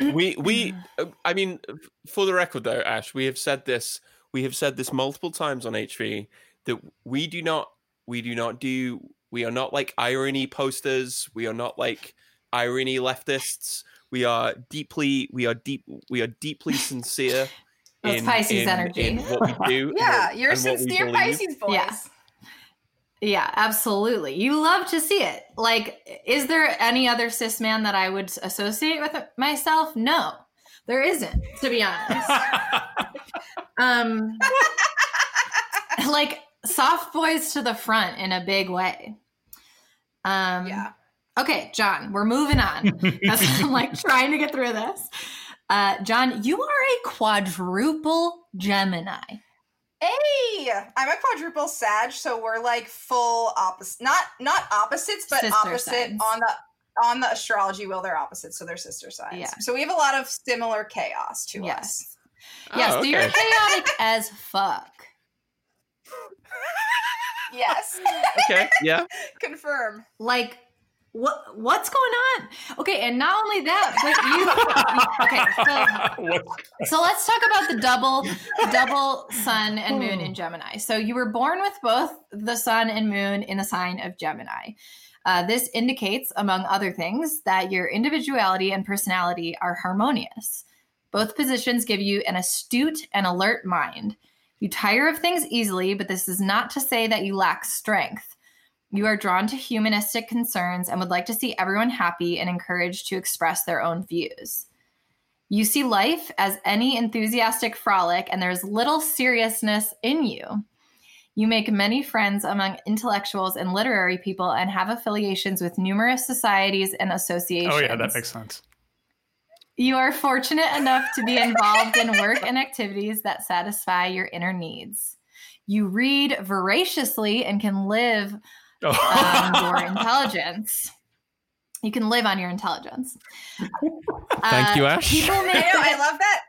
S2: we we uh, i mean for the record though ash we have said this we have said this multiple times on hv that we do not we do not do we are not like irony posters we are not like irony leftists we are deeply we are deep we are deeply sincere
S3: That's Pisces energy.
S2: in what we do and
S4: Yeah,
S2: what-
S4: you're
S2: and
S4: sincere. Pisces boys.
S3: Yeah. Yeah, absolutely. You love to see it. Like, is there any other cis man that I would associate with myself? No, there isn't, to be honest. um, like soft boys to the front in a big way. Um,
S4: Yeah.
S3: Okay, John, we're moving on. I'm like trying to get through this. Uh, John, you are a quadruple Gemini.
S4: Hey, I'm a quadruple Sag, so we're like full opposite. Not not opposites, but
S3: Sister
S4: opposite
S3: signs.
S4: on the on the astrology wheel. They're opposites, so they're sister signs.
S3: Yeah.
S4: So we have a lot of similar chaos to us.
S3: Yes.
S2: Oh,
S3: Yes, so you're chaotic as fuck.
S4: Yes.
S2: okay yeah
S4: Confirm.
S3: Like what what's going on? Okay, and not only that, but you, okay. So, so let's talk about the double double sun and moon in Gemini. So you were born with both the sun and moon in the sign of Gemini. Uh, this indicates, among other things, that your individuality and personality are harmonious. Both positions give you an astute and alert mind. You tire of things easily, but this is not to say that you lack strength. You are drawn to humanistic concerns and would like to see everyone happy and encouraged to express their own views. You see life as any enthusiastic frolic, and there's little seriousness in you. You make many friends among intellectuals and literary people and have affiliations with numerous societies and associations.
S1: Oh, yeah, that makes sense.
S3: You are fortunate enough to be involved in work and activities that satisfy your inner needs. You read voraciously and can live um, your intelligence. You can live on your intelligence.
S2: Thank you, Ash.
S3: People may,
S4: I know, I love that.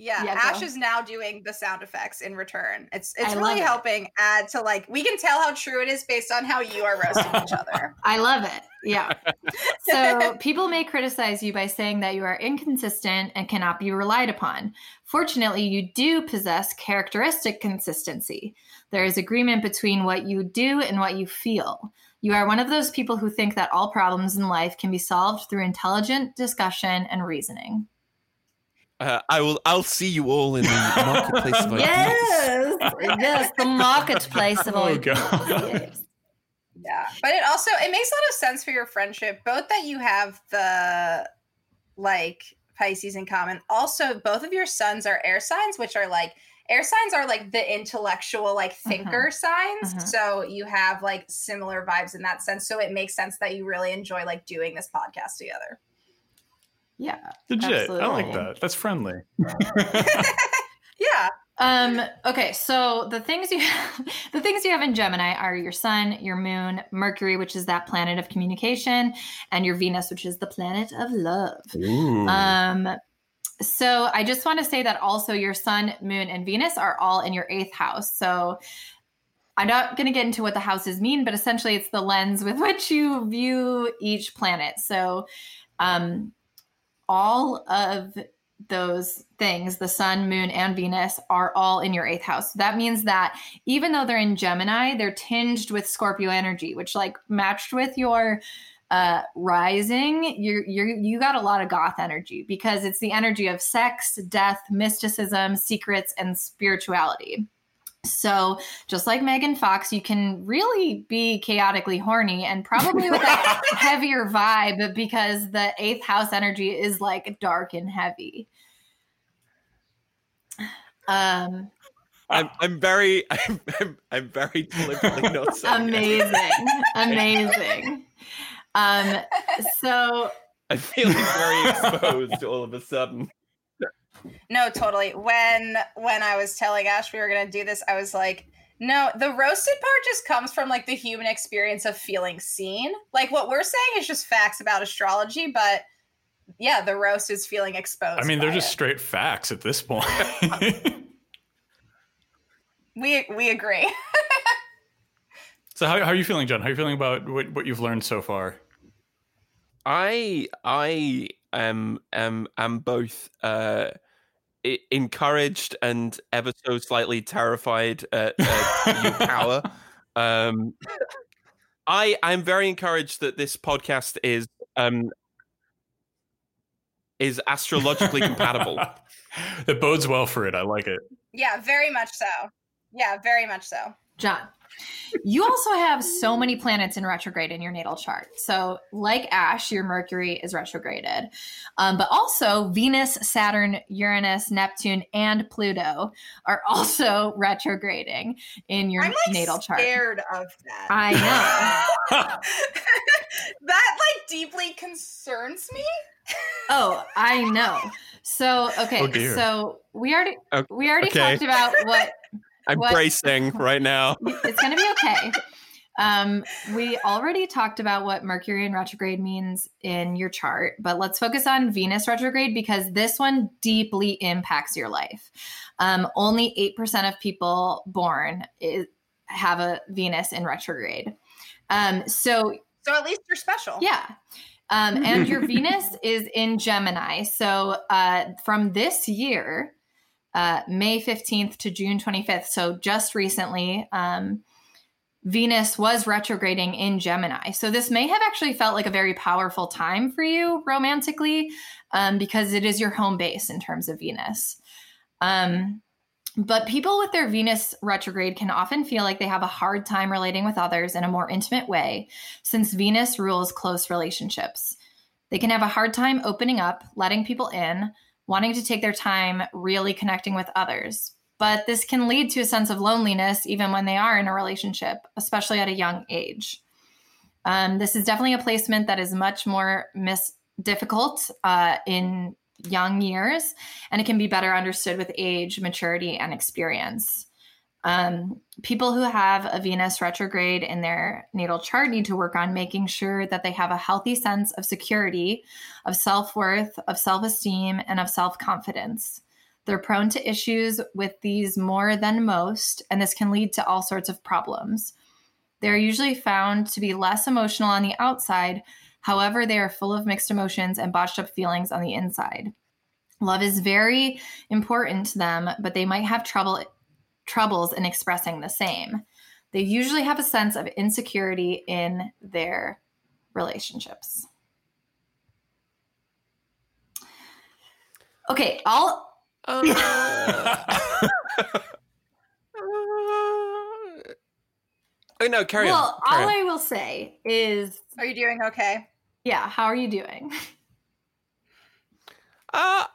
S4: Yeah,
S3: Yeah,
S4: Ash
S3: go.
S4: is now doing the sound effects in return. It's it's
S3: I
S4: really
S3: love it.
S4: helping add to like we can tell how true it is based on how you are roasting each other.
S3: I love it. Yeah. So people may criticize you by saying that you are inconsistent and cannot be relied upon. Fortunately, you do possess characteristic consistency. There is agreement between what you do and what you feel. You are one of those people who think that all problems in life can be solved through intelligent discussion and reasoning.
S2: Uh, I will. I'll see you all in the marketplace of ideas.
S3: Yes, yes, the marketplace of
S1: Oh,
S3: ideas.
S1: God.
S3: Yes.
S4: Yeah. But it also it makes a lot of sense for your friendship, both that you have the like Pisces in common. Also, both of your suns are air signs, which are like air signs are like the intellectual, like thinker signs.
S3: Mhm.
S4: So you have like similar vibes in that sense. So it makes sense that you really enjoy like doing this podcast together.
S3: Yeah.
S1: Legit. I like that. That's friendly.
S4: Yeah.
S3: Um, okay, so the things you have, the things you have in Gemini are your sun, your moon, Mercury, which is that planet of communication, and your Venus, which is the planet of love.
S2: Ooh.
S3: Um, so I just want to say that also your sun, moon, and Venus are all in your eighth house. So I'm not going to get into what the houses mean, but essentially it's the lens with which you view each planet. So um, all of those things, the sun, moon, and Venus, are all in your eighth house. That means that even though they're in Gemini, they're tinged with Scorpio energy, which like matched with your uh rising you're you're you got a lot of goth energy because it's the energy of sex death mysticism secrets and spirituality so just like megan fox you can really be chaotically horny and probably with a heavier vibe because the eighth house energy is like dark and heavy um
S2: I'm. I'm very. I'm. I'm, I'm very deliberately not saying.
S3: amazing amazing um so
S2: I'm feeling very exposed all of a sudden.
S4: No, totally. When when I was telling Ash we were gonna do this, I was like, no, the roasted part just comes from like the human experience of feeling seen. Like what we're saying is just facts about astrology, but yeah, the roast is feeling exposed.
S1: I mean, they're just
S4: it.
S1: straight facts at this point.
S4: we we agree.
S1: so, how, how are you feeling, John? How are you feeling about what, what you've learned so far?
S2: I. I am. Am. Am both. Uh, encouraged and ever so slightly terrified at, at your power. Um, I. I'm very encouraged that this podcast is. Um, is astrologically compatible.
S1: that bodes well for it. I like it.
S4: yeah, very much so. Yeah, very much so.
S3: John, you also have so many planets in retrograde in your natal chart. So, like Ash, your Mercury is retrograded. Um, but also, Venus, Saturn, Uranus, Neptune, and Pluto are also retrograding in your
S4: I'm like
S3: natal chart.
S4: scared of that.
S3: I know.
S4: that like deeply concerns me.
S3: Oh, I know. So, okay.
S1: Oh,
S3: so, we already
S2: O-
S3: we already
S2: okay.
S3: talked about what
S2: I'm
S3: What?
S2: bracing right now.
S3: it's going to be okay. Um, we already talked about what Mercury in retrograde means in your chart, but let's focus on Venus retrograde because this one deeply impacts your life. Um, only 8% of people born is, have a Venus in retrograde. Um, so,
S4: So at least you're special.
S3: Yeah. Um, and your Venus is in Gemini. So uh, from this year, uh, May 15th to June 25th, so just recently, um, Venus was retrograding in Gemini. So this may have actually felt like a very powerful time for you romantically um, because it is your home base in terms of Venus. Um, but people with their Venus retrograde can often feel like they have a hard time relating with others in a more intimate way, since Venus rules close relationships. They can have a hard time opening up, letting people in, wanting to take their time really connecting with others. But this can lead to a sense of loneliness even when they are in a relationship, especially at a young age. Um, this is definitely a placement that is much more mis- difficult uh, in young years, and it can be better understood with age, maturity, and experience. Um, people who have a Venus retrograde in their natal chart need to work on making sure that they have a healthy sense of security, of self worth, of self esteem, and of self confidence. They're prone to issues with these more than most, and this can lead to all sorts of problems. They're usually found to be less emotional on the outside, However, they are full of mixed emotions and botched up feelings on the inside. Love is very important to them, but they might have trouble troubles in expressing the same. They usually have a sense of insecurity in their relationships. Okay, I'll
S2: Um, oh no, carry
S3: well,
S2: on. Carry
S3: all
S2: on.
S3: I will say is
S4: Are you doing okay?
S3: yeah, how are you doing?
S2: Uh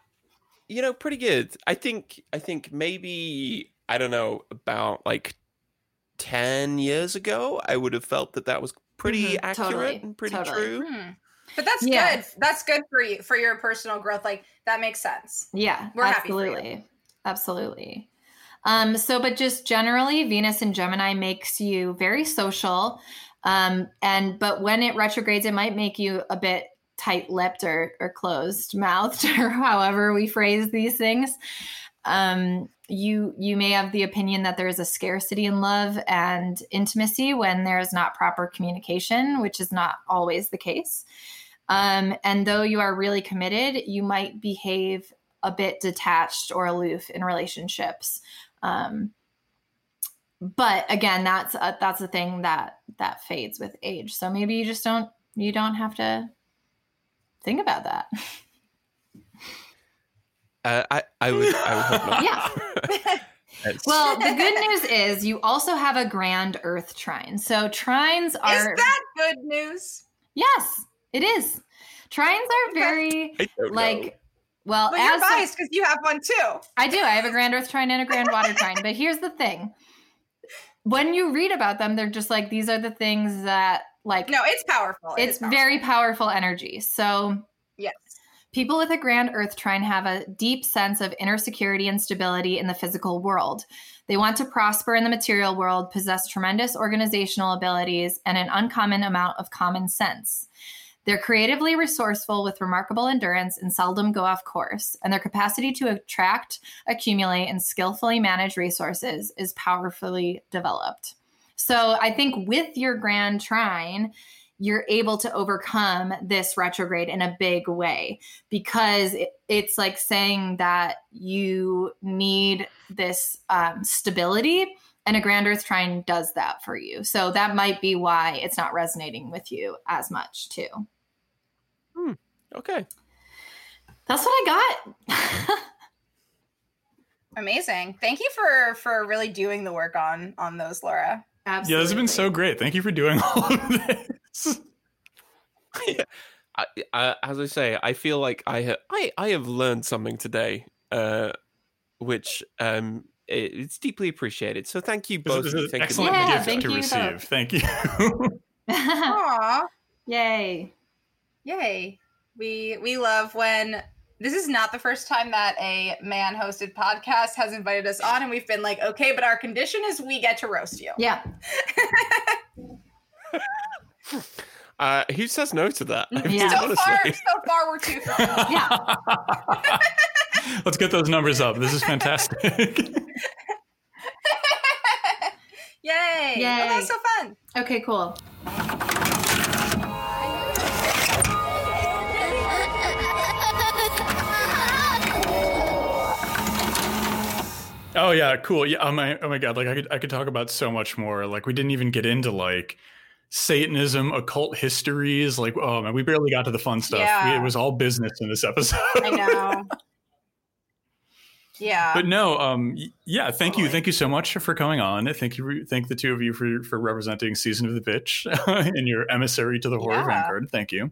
S2: you know, pretty good. I think I think maybe I don't know about like 10 years ago, I would have felt that that was pretty
S3: Mhm,
S2: accurate
S3: totally,
S2: and pretty
S3: totally.
S2: true.
S4: Hmm. But that's
S3: Yeah.
S4: good. That's good for you for your personal growth. Like that makes sense.
S3: Yeah,
S4: We're happy
S3: absolutely. Absolutely. Um, so, but just generally, Venus in Gemini makes you very social. Um, and but when it retrogrades, it might make you a bit tight-lipped or, or closed-mouthed, or however we phrase these things. Um, you you may have the opinion that there is a scarcity in love and intimacy when there is not proper communication, which is not always the case. Um, and though you are really committed, you might behave a bit detached or aloof in relationships. Um, but again, that's a, that's a thing that that fades with age. So maybe you just don't you don't have to think about that.
S2: Uh, I I would I would hope not.
S3: Yeah. Well, the good news is you also have a grand Earth trine. So trines are.
S4: Is that good news?
S3: yes, it is. Trines are very
S2: I don't know.
S3: like well
S4: But you're
S3: as
S4: biased because you have one too.
S3: I do. I have a grand earth trine and a grand water trine. But here's the thing. When you read about them, they're just like these are the things that like
S4: No, it's powerful. It
S3: it's
S4: powerful.
S3: very powerful energy. So
S4: yes.
S3: People with a grand earth trine have a deep sense of inner security and stability in the physical world. They want to prosper in the material world, possess tremendous organizational abilities, and an uncommon amount of common sense. They're creatively resourceful with remarkable endurance and seldom go off course, and their capacity to attract, accumulate, and skillfully manage resources is powerfully developed. So I think with your grand trine, you're able to overcome this retrograde in a big way because it, it's like saying that you need this um, stability and a grand earth trine does that for you so that might be why it's not resonating with you as much too
S2: okay.
S3: that's what i got
S4: Amazing. Thank you for for really doing the work on on those, Laura.
S3: Absolutely.
S1: Yeah, this has been so great. Thank you for doing all of this.
S2: I, I, as I say, I feel like I ha- I I have learned something today, uh, which um i- it's deeply appreciated. So thank you
S1: This
S2: both.
S1: is
S2: for
S1: an
S2: thinking
S1: excellent
S2: about
S3: Yeah,
S1: gift
S3: thank
S1: to
S3: you
S1: receive.
S3: both.
S1: Thank you.
S4: Aw.
S3: yay
S4: Yay. We we love when this is not the first time that a man hosted podcast has invited us on and we've been like, okay, but our condition is we get to roast you.
S3: yeah
S2: Uh, who says no to that?
S3: Yeah.
S4: So
S2: honestly.
S4: far, so far, we're two far.
S3: yeah.
S1: Let's get those numbers up. This is fantastic.
S4: Yay!
S3: Yay!
S4: Oh, that was so fun.
S3: Okay, cool.
S1: Oh yeah, cool. Yeah, oh my, oh my god, like I could I could talk about so much more. Like we didn't even get into like Satanism, occult histories. Like oh man, we barely got to the fun stuff.
S4: Yeah.
S1: We- it was all business in this episode.
S4: I know. Yeah.
S1: but no, um, yeah, thank you, thank you so much for coming on. Thank you, thank the two of you for for representing season of the bitch and your emissary to the horror
S4: Yeah.
S1: vanguard. Thank you.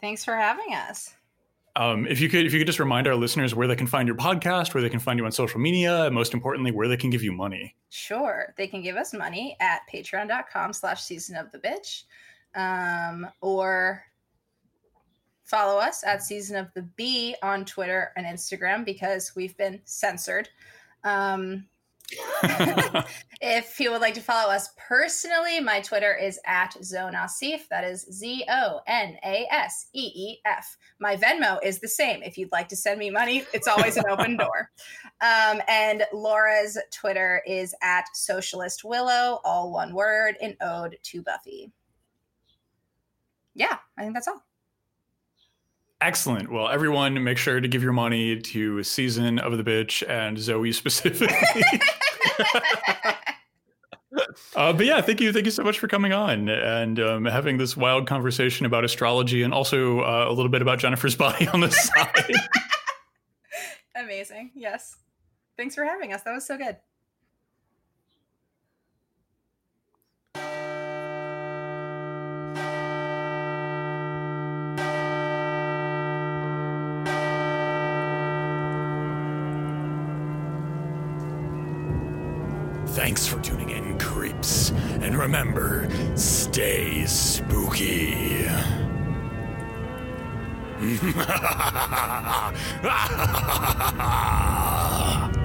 S4: Thanks for having us.
S1: Um, if you could, if you could just remind our listeners where they can find your podcast, where they can find you on social media, and most importantly, where they can give you money.
S4: Sure. They can give us money at patreon.com slash season of the bitch. Um, or follow us at season of the bee on Twitter and Instagram because we've been censored. Um, if you would like to follow us personally, my Twitter is at Zonaseef. That is Z O N A S E E F. My Venmo is the same. If you'd like to send me money, it's always an open door. Um, and Laura's Twitter is at Socialist Willow, all one word, in ode to Buffy. Yeah, I think that's all.
S1: Excellent. Well, everyone, make sure to give your money to Season of the Bitch and Zoe specifically. uh, but yeah, thank you, thank you so much for coming on and um, having this wild conversation about astrology and also uh, a little bit about Jennifer's body on the side.
S4: Amazing. Yes. Thanks for having us. That was so good.
S5: Thanks for tuning in, creeps. And remember, stay spooky.